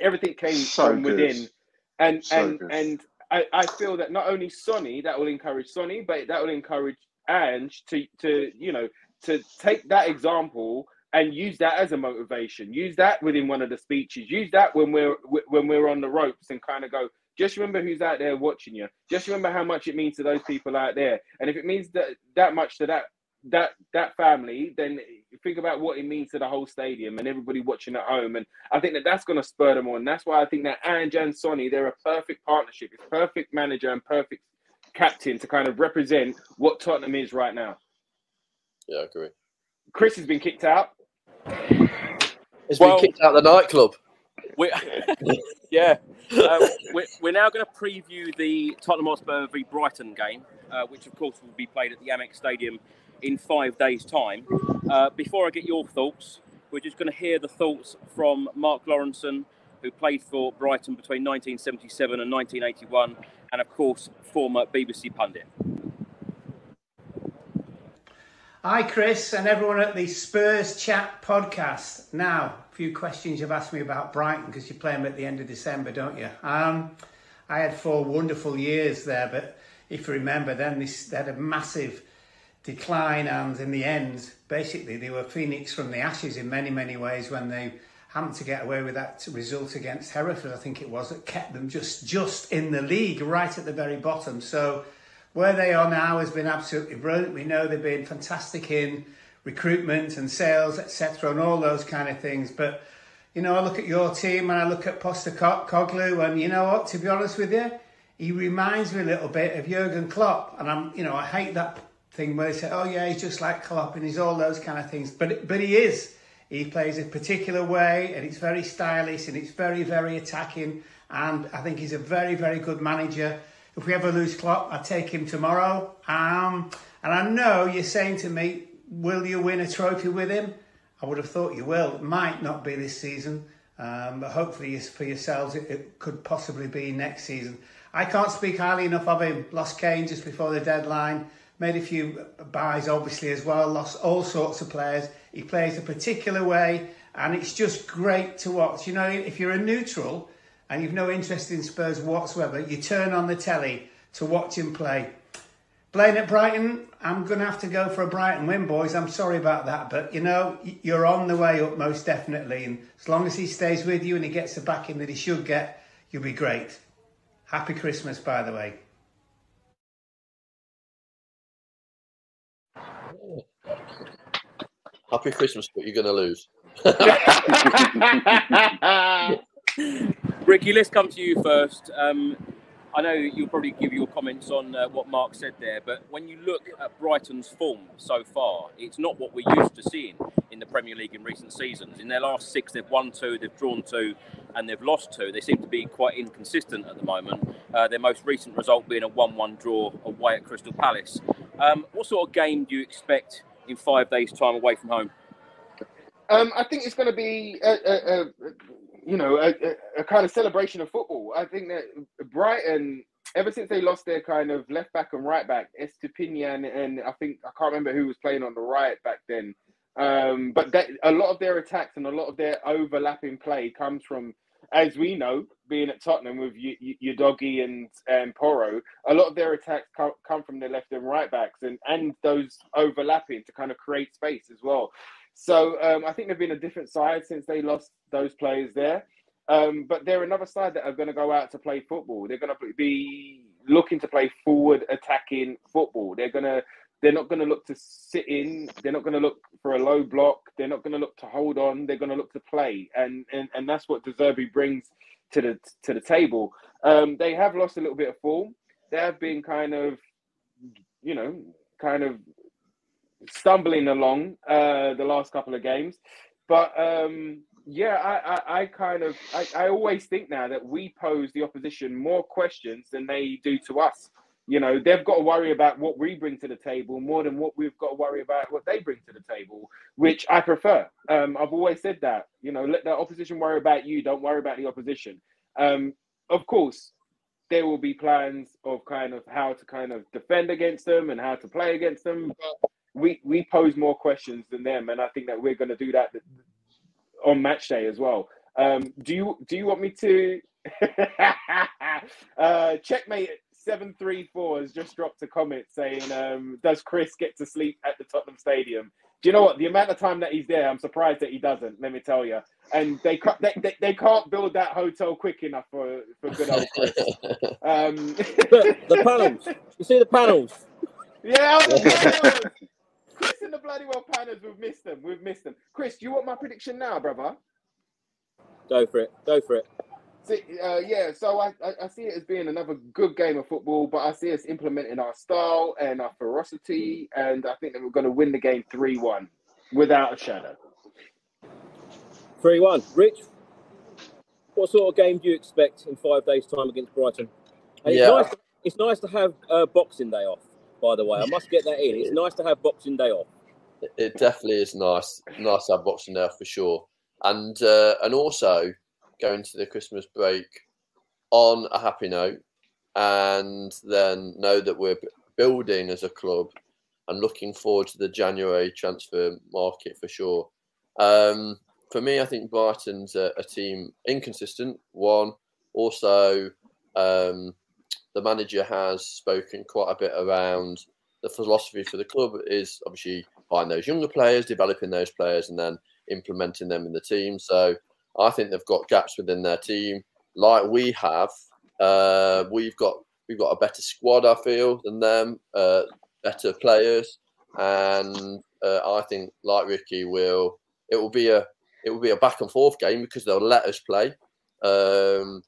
Everything came So from good. within. And So and good. and I, I feel that not only Sonny that will encourage Sonny, but that will encourage Ange to to you know to take that example and use that as a motivation. Use that within one of the speeches. Use that when we're when we're on the ropes and kind of go. Just remember who's out there watching you. Just remember how much it means to those people out there. And if it means that that much to that that that family, then think about what it means to the whole stadium and everybody watching at home. And I think that that's going to spur them on. That's why I think that Ange and Sonny, they're a perfect partnership. It's perfect manager and perfect captain to kind of represent what Tottenham is right now. Yeah, I agree. Chris has been kicked out. He's Well- been kicked out of the nightclub. We, yeah, um, we're, we're now going to preview the Tottenham Hotspur v Brighton game, uh, which of course will be played at the Amex Stadium in five days' time. Uh, before I get your thoughts, we're just going to hear the thoughts from Mark Lawrenson, who played for Brighton between 1977 and 1981, and of course, former BBC pundit. Hi, Chris, and everyone at the Spurs Chat podcast. Now, few questions you've asked me about Brighton because you play them at the end of December, don't you? Um, I had four wonderful years there, but if you remember, then this, they had a massive decline, and in the end, basically, they were phoenix from the ashes in many, many ways when they happened to get away with that result against Hereford, I think it was, that kept them just just in the league, right at the very bottom. So where they are now has been absolutely brilliant. We know they've been fantastic in recruitment and sales, etc., and all those kind of things. But you know, I look at your team and I look at Postecoglou, and you know what? To be honest with you, he reminds me a little bit of Jurgen Klopp, and I'm, you know, I hate that thing where they say, "Oh yeah, he's just like Klopp," and he's all those kind of things. But but he is. He plays a particular way, and it's very stylish, and it's very very attacking. And I think he's a very very good manager. If we ever lose Klopp, I'd take him tomorrow. Um, and I know you're saying to me, will you win a trophy with him? I would have thought you will. It might not be this season, um, but hopefully for yourselves, it, it could possibly be next season. I can't speak highly enough of him. Lost Kane just before the deadline. Made a few buys, obviously, as well. Lost all sorts of players. He plays a particular way, and it's just great to watch. You know, if you're a neutral, and you've no interest in Spurs whatsoever, you turn on the telly to watch him play. Playing at Brighton, I'm going to have to go for a Brighton win, boys. I'm sorry about that, but you know, you're on the way up most definitely. And as long as he stays with you and he gets the backing that he should get, you'll be great. Happy Christmas, by the way. Happy Christmas, but you're going to lose. Ricky, let's come to you first. Um, I know you'll probably give your comments on uh, what Mark said there, but when you look at Brighton's form so far, it's not what we're used to seeing in the Premier League in recent seasons. In their last six, they've won two, they've drawn two, and they've lost two. They seem to be quite inconsistent at the moment. Uh, their most recent result being a 1 1 draw away at Crystal Palace. Um, what sort of game do you expect in five days' time away from home? Um, I think it's going to be a, a, a you know a, a, kind of celebration of football. I think that Brighton, ever since they lost their kind of left back and right back, Estupiñán and I think I can't remember who was playing on the right back then. Um, but that, a lot of their attacks and a lot of their overlapping play comes from, as we know, being at Tottenham with Udogie and and Porro. A lot of their attacks come, come from their left and right backs, and and those overlapping to kind of create space as well. So um, I think they've been a different side since they lost those players there. Um, but they're another side that are going to go out to play football. They're going to be looking to play forward attacking football. They're going to They're not going to look to sit in. They're not going to look for a low block. They're not going to look to hold on. They're going to look to play, and and, and that's what De Zerbi brings to the to the table. Um, they have lost a little bit of form. They have been kind of, you know, kind of stumbling along uh, the last couple of games, but um, yeah, I, I, I, kind of I, I always think now that we pose the opposition more questions than they do to us. You know, they've got to worry about what we bring to the table more than what we've got to worry about what they bring to the table, which I prefer. Um, I've always said that. You know, let the opposition worry about you. Don't worry about the opposition. Um, of course, there will be plans of kind of how to kind of defend against them and how to play against them. But we we pose more questions than them, and I think that we're going to do that on match day as well. Um, do you do you want me to? uh, checkmate seven three four has just dropped a comment saying, um, "Does Chris get to sleep at the Tottenham Stadium?" Do you know what? The amount of time that he's there, I'm surprised that he doesn't. Let me tell you. And they they, they, they can't build that hotel quick enough for, for good old Chris. Um, the, panels. You see the panels? Yeah, the panels. Chris and the bloody well panels. We've missed them. We've missed them. Chris, do you want my prediction now, brother? Go for it. Go for it. See, uh, yeah, so I, I, I, see it as being another good game of football, but I see us implementing our style and our ferocity, and I think that we're going to win the game 3 1 without a shadow. 3 1. Rich, what sort of game do you expect in five days' time against Brighton? And yeah. it's, nice, it's nice to have uh, Boxing Day off, by the way. I must get that in. It's nice to have Boxing Day off. It definitely is nice. Nice to have Boxing Day off for sure. And, uh, and also, going to the Christmas break on a happy note and then know that we're building as a club and looking forward to the January transfer market for sure. Um, for me, I think Brighton's a, a team inconsistent. One, also, um, the manager has spoken quite a bit around the philosophy for the club is obviously buying those younger players, developing those players, and then implementing them in the team. So I think they've got gaps within their team, like we have. Uh, we've got we've got a better squad, I feel, than them. Uh, better players, and uh, I think, like Ricky, will it will be a it will be a back and forth game because they'll let us play. Um,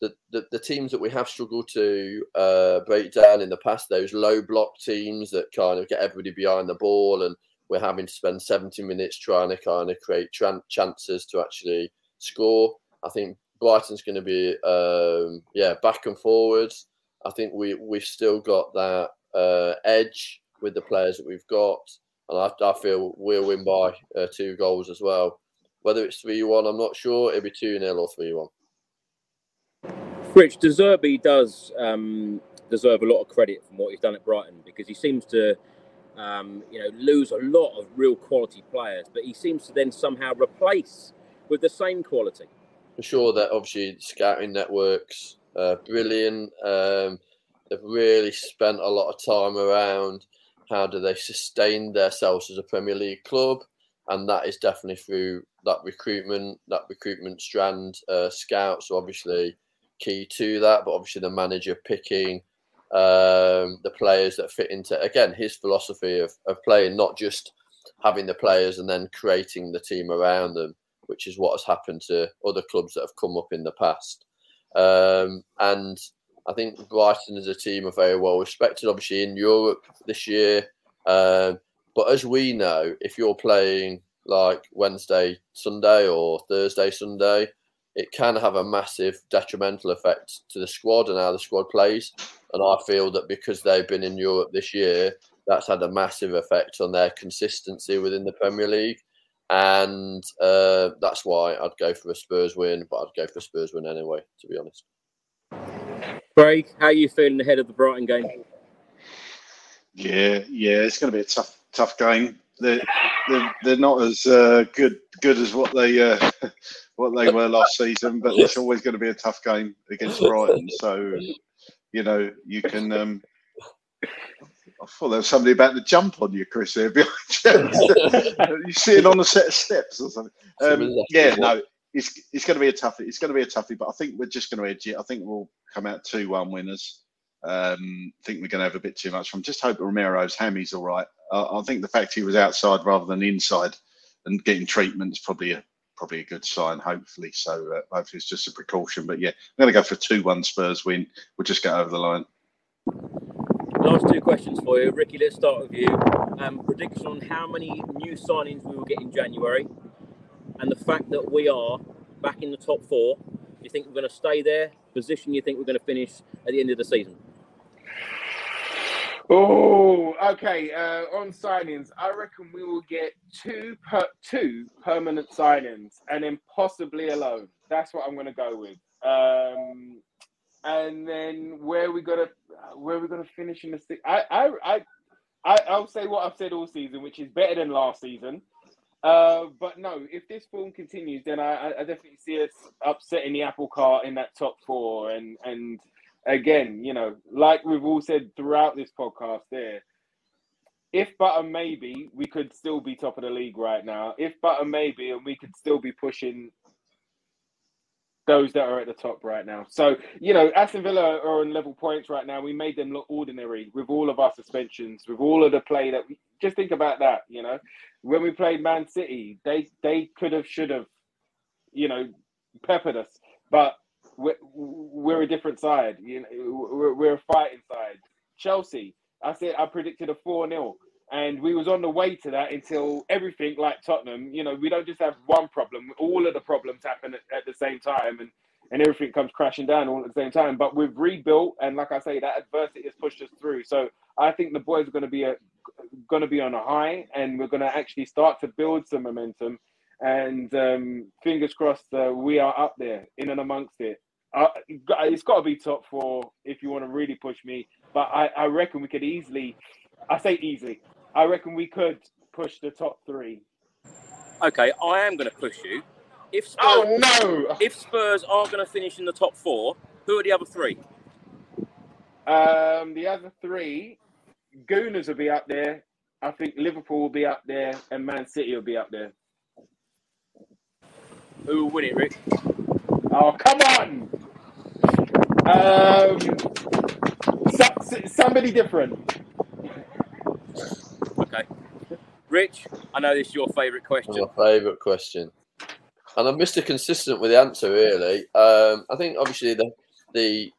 the, the, teams that we have struggled to uh, break down in the past, those low block teams that kind of get everybody behind the ball, and we're having to spend 70 minutes trying to kind of create tran- chances to actually score. I think Brighton's going to be um, yeah back and forwards. I think we we've still got that uh, edge with the players that we've got, and I, I feel we'll win by uh, two goals as well. Whether it's three one, I'm not sure. It'll be two 0 or three one. Rich De Zerbi does um, deserve a lot of credit from what he's done at Brighton because he seems to. Um, you know, lose a lot of real quality players, but he seems to then somehow replace with the same quality. For sure, that obviously scouting networks uh, brilliant. Um, they've really spent a lot of time around how do they sustain themselves as a Premier League club, and that is definitely through that recruitment, that recruitment strand. Uh, scouts are obviously key to that, but obviously the manager picking um, the players that fit into again his philosophy of, of playing, not just having the players and then creating the team around them which is what has happened to other clubs that have come up in the past. Um, and I think Brighton as a team are very well respected, obviously in Europe this year. Um, but as we know, if you're playing like Wednesday, Sunday, or Thursday, Sunday, it can have a massive detrimental effect to the squad and how the squad plays. And I feel that because they've been in Europe this year, that's had a massive effect on their consistency within the Premier League and uh, that's why I'd go for a Spurs win, but I'd go for a Spurs win anyway, to be honest. Craig, how are you feeling ahead of the Brighton game? Yeah, yeah, it's going to be a tough, tough game. They're they're, they're not as uh, good good as what they uh, what they were last season, but it's always going to be a tough game against Brighton. So you know you can um, I thought there was somebody about to jump on you, Chris, here behind you. You're sitting on a set of steps or something. Um, yeah, no, it's, it's going to be a toughie. It's going to be a toughie, but I think we're just going to edge it. I think we'll come out 2 1 winners. Um, I think we're going to have a bit too much from. Just hope Romero's hammy's all right. I, I think the fact he was outside rather than inside and getting treatment is probably a probably a good sign. Hopefully, so uh, hopefully it's just a precaution. But yeah, I'm going to go for two one Spurs win. We'll just get over the line. Last two questions for you, Ricky. Let's start with you. Um, prediction on how many new signings we will get in January, and the fact that we are back in the top four. Do you think we're going to stay there? Position you think we're going to finish at the end of the season? Oh, okay. Uh, on signings, I reckon we will get two per two permanent signings, and then possibly a loan. That's what I'm going to go with. Um, and then where we gonna where we gonna finish in the six? I I I I I'll say what I've said all season, which is better than last season. Uh, but no, if this form continues, then I, I definitely see us upsetting the apple cart in that top four, and and again, you know, like we've all said throughout this podcast, there, if but a maybe, we could still be top of the league right now. If but a maybe, and we could still be pushing those that are at the top right now. So, you know, Aston Villa are on level points right now. We made them look ordinary with all of our suspensions, with all of the play that we just think about that, you know. When we played Man City, they they could have should have, you know, peppered us. But we're, we're a different side. You know, we're, we're a fighting side. Chelsea, I said I predicted a 4-0 and we was on the way to that until everything like Tottenham, you know, we don't just have one problem. All of the problems happen at, at, the same time, and and everything comes crashing down all at the same time. But we've rebuilt, and like I say, that adversity has pushed us through. So I think the boys are going to be a to be on a high, and we're going to actually start to build some momentum. And um, fingers crossed, uh, we are up there in and amongst it. Uh, it's got to be top four if you want to really push me. But I, I reckon we could easily, I say easily, I reckon we could push the top three. Okay, I am going to push you. If Spurs, oh no! If Spurs are going to finish in the top four, who are the other three? Um, the other three, Gooners will be up there. I think Liverpool will be up there, and Man City will be up there. Who will win it, Rick? Oh come on! Um, so, somebody different. Okay. Rich, I know this is your favourite question. My favourite question. And I'm Mr. Consistent with the answer, really. Um, I think obviously the the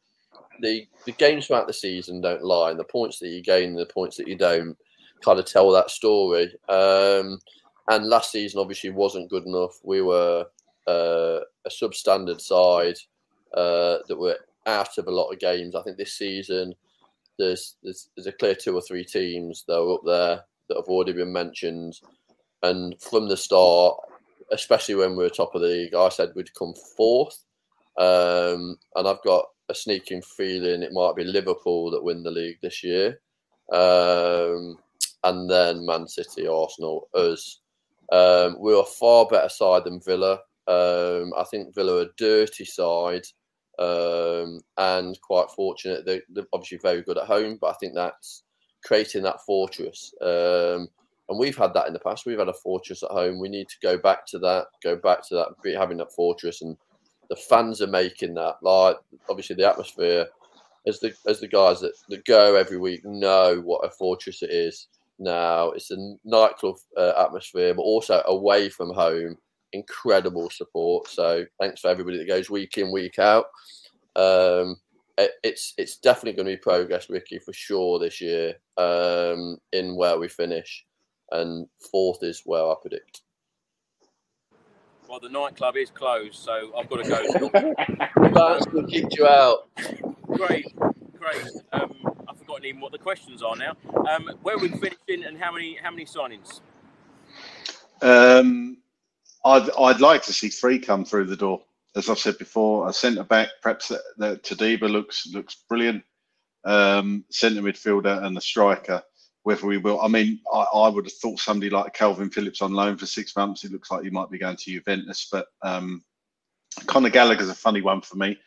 the the games throughout the season don't lie, and the points that you gain, the points that you don't, kind of tell that story. Um, and last season obviously wasn't good enough. We were uh, a substandard side uh, that were out of a lot of games. I think this season there's there's, there's a clear two or three teams that are up there that have already been mentioned. And from the start, especially when we were top of the league, I said we'd come fourth. Um, and I've got a sneaking feeling it might be Liverpool that win the league this year. Um, and then Man City, Arsenal, us. Um, we're a far better side than Villa. Um, I think Villa are a dirty side um, and quite fortunate. They're, they're, obviously very good at home, but I think that's creating that fortress. Um, and we've had that in the past. We've had a fortress at home. We need to go back to that. Go back to that. Having that fortress, and the fans are making that. Like obviously the atmosphere, as the as the guys that, that go every week know what a fortress it is. Now it's a nightclub uh, atmosphere, but also away from home, incredible support. So thanks for everybody that goes week in week out. Um, it's it's definitely going to be progress, Ricky, for sure this year um, in where we finish, and fourth is where I predict. Well, the nightclub is closed, so I've got to go. That's going to keep you out. Great, great. Um, I've forgotten even what the questions are now. Um, where are we finishing, and how many how many signings? Um, I'd I'd like to see three come through the door as I've said before, a centre back, perhaps that, Todibo looks looks brilliant. Um, centre midfielder and a striker. Whether we will, I mean, I, I, would have thought somebody like Kalvin Phillips on loan for six months. It looks like he might be going to Juventus, but um, Conor Gallagher's a funny one for me.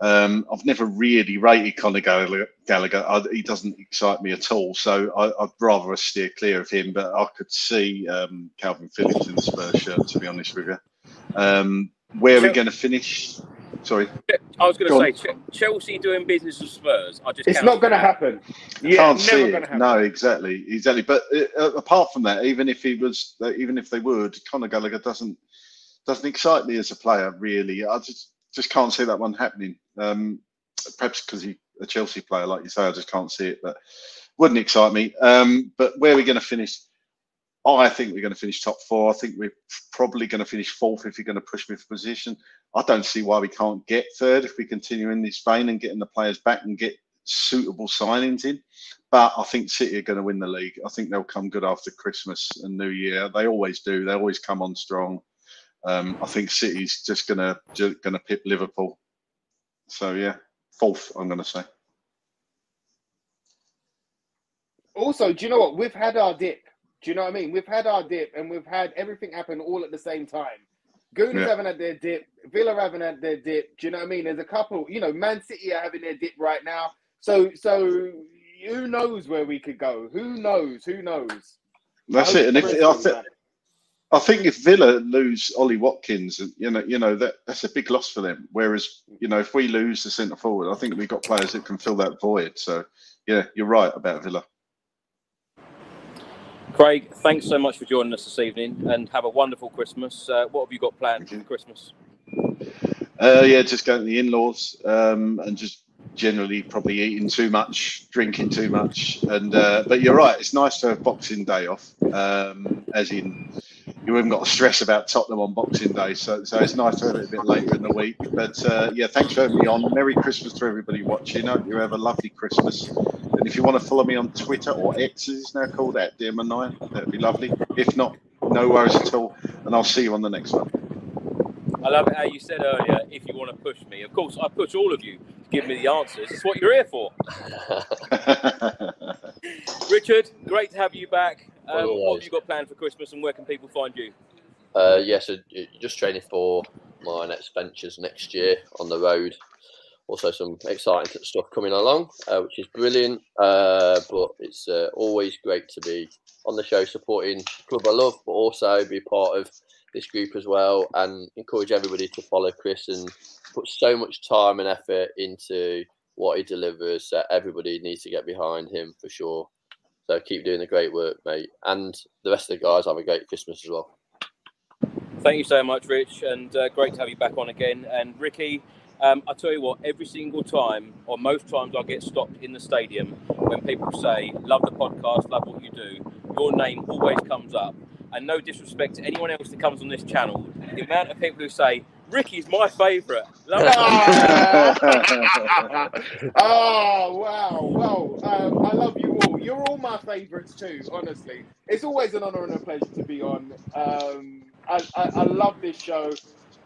Um, I've never really rated Conor Gallagher. I, he doesn't excite me at all, so I, would rather steer clear of him. But I could see um, Kalvin Phillips in the Spurs shirt, to be honest with you. Um, where are we going to finish? Sorry. I was going to on. say Ch- Chelsea doing business with Spurs. I just It's can't going to happen. I Yeah, can't see it. happen. No, exactly, exactly. But uh, apart from that, even if he was, uh, even if they would, Conor Gallagher doesn't doesn't excite me as a player. Really, I just just can't see that one happening. Um, perhaps because he's a Chelsea player, like you say, I just can't see it. But wouldn't excite me. Um, but where are we going to finish? I think we're going to finish top four. I think we're probably going to finish fourth if you're going to push me for position. I don't see why we can't get third if we continue in this vein and getting the players back and get suitable signings in. But I think City are going to win the league. I think they'll come good after Christmas and New Year. They always do. They always come on strong. Um, I think City's just going to going to pip Liverpool. So yeah, fourth. I'm going to say. Also, do you know what? We've had our dip. Do you know what I mean? We've had our dip and we've had everything happen all at the same time. Gooners Yeah. haven't had their dip. Villa haven't had their dip. Do you know what I mean? There's a couple, you know, Man City are having their dip right now. So, so who knows where we could go? Who knows? Who knows? That's it. And if I, comes th- back. I think if Villa lose Ollie Watkins, you know, you know that that's a big loss for them. Whereas, you know, if we lose the centre forward, I think we've got players that can fill that void. So, yeah, you're right about Villa. Craig, thanks so much for joining us this evening, and have a wonderful Christmas. Uh, what have you got planned for Christmas? Uh, yeah, just going to the in-laws um, and just generally probably eating too much, drinking too much, and uh, but you're right. It's nice to have Boxing Day off, um, as in you haven't got to stress about Tottenham on Boxing Day. So, so it's nice to have it a bit later in the week. But uh, yeah, thanks for having me on. Merry Christmas to everybody watching. Hope you have a lovely Christmas. And if you want to follow me on Twitter or X, as it's now called, at Dearman9, that'd be lovely. If not, no worries at all. And I'll see you on the next one. I love it how you said earlier, if you want to push me. Of course, I push all of you to give me the answers. It's what you're here for. Richard, great to have you back. Um, what have you got planned for Christmas and where can people find you? Uh, yeah, so just training for my next ventures next year on the road. Also, some exciting stuff coming along, uh, which is brilliant. Uh, but it's uh, always great to be on the show supporting club I love, but also be part of this group as well, and encourage everybody to follow Chris and put so much time and effort into what he delivers. That everybody needs to get behind him for sure. So keep doing the great work, mate, and the rest of the guys have a great Christmas as well. Thank you so much, Rich, and uh, great to have you back on again. And Ricky, um, I tell you what, every single time, or most times, I get stopped in the stadium when people say, "Love the podcast, love what you do." Your name always comes up, and no disrespect to anyone else that comes on this channel, the amount of people who say, "Ricky's my favourite. Love oh wow, wow! Um, I love you all. You're all my favourites too. Honestly, it's always an honour and a pleasure to be on. Um, I, I, I love this show.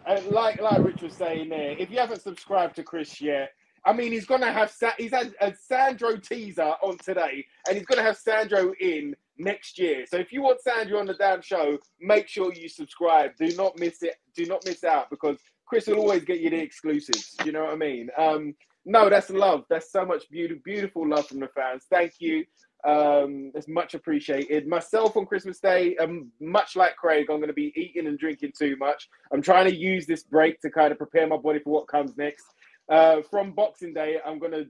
And like like Rich was saying there, if you haven't subscribed to Chris yet, I mean he's gonna have Sa- he's had a Sandro teaser on today, and he's gonna have Sandro in next year. So if you want Sandro on the damn show, make sure you subscribe. Do not miss it. Do not miss out because Chris will always get you the exclusives. You know what I mean? Um, no, that's love. That's so much beautiful, beautiful love from the fans. Thank you. Um, it's much appreciated. Myself on Christmas Day, um, much like Craig, I'm going to be eating and drinking too much. I'm trying to use this break to kind of prepare my body for what comes next. Uh, from Boxing Day, I'm going to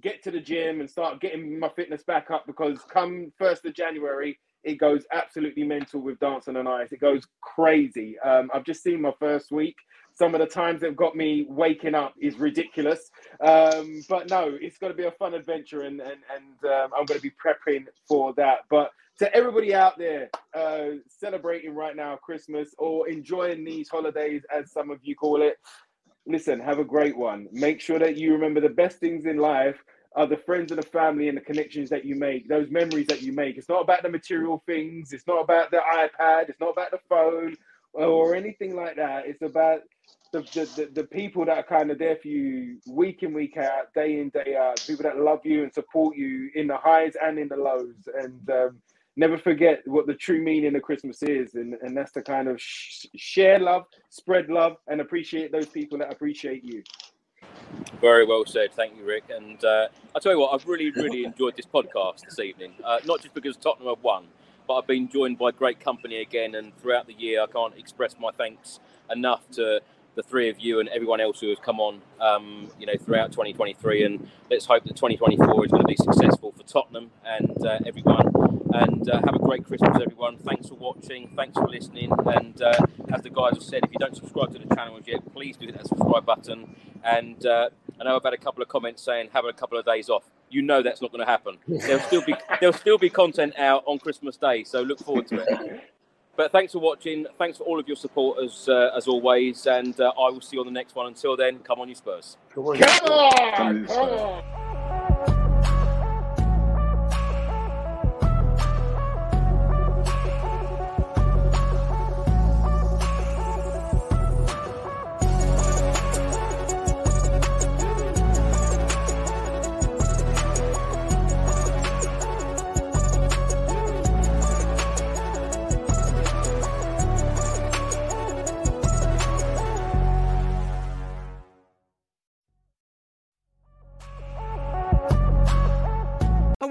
get to the gym and start getting my fitness back up because come 1st of January, it goes absolutely mental with Dancing on Ice. It goes crazy. Um, I've just seen my first week. Some of the times they've got me waking up is ridiculous. Um, but no, it's going to be a fun adventure and, and, and um, I'm going to be prepping for that. But to everybody out there uh, celebrating right now Christmas or enjoying these holidays, as some of you call it, listen, have a great one. Make sure that you remember the best things in life are the friends and the family and the connections that you make, those memories that you make. It's not about the material things, it's not about the iPad, it's not about the phone or anything like that. It's about the, the, the, people that are kind of there for you week in, week out, day in, day out, people that love you and support you in the highs and in the lows. And um, never forget what the true meaning of Christmas is. And, and that's to kind of sh- share love, spread love, and appreciate those people that appreciate you. Very well said. Thank you, Rick. And uh, I tell you what, I've really, really enjoyed this podcast this evening. Uh, not just because Tottenham have won, but I've been joined by great company again. And throughout the year, I can't express my thanks enough to the three of you and everyone else who has come on, um, you know, throughout 2023. And let's hope that 2024 is going to be successful for Tottenham and uh, everyone. And uh, have a great Christmas, everyone. Thanks for watching. Thanks for listening. And uh, as the guys have said, if you don't subscribe to the channel yet, please do hit that subscribe button. And uh, I know I've had a couple of comments saying have a couple of days off. You know that's not going to happen. There'll still be there'll still be content out on Christmas Day, so look forward to it. But thanks for watching. Thanks for all of your support as uh, as always, and uh, I will see you on the next one. Until then, come on, you Spurs. Come on, Come on, come on.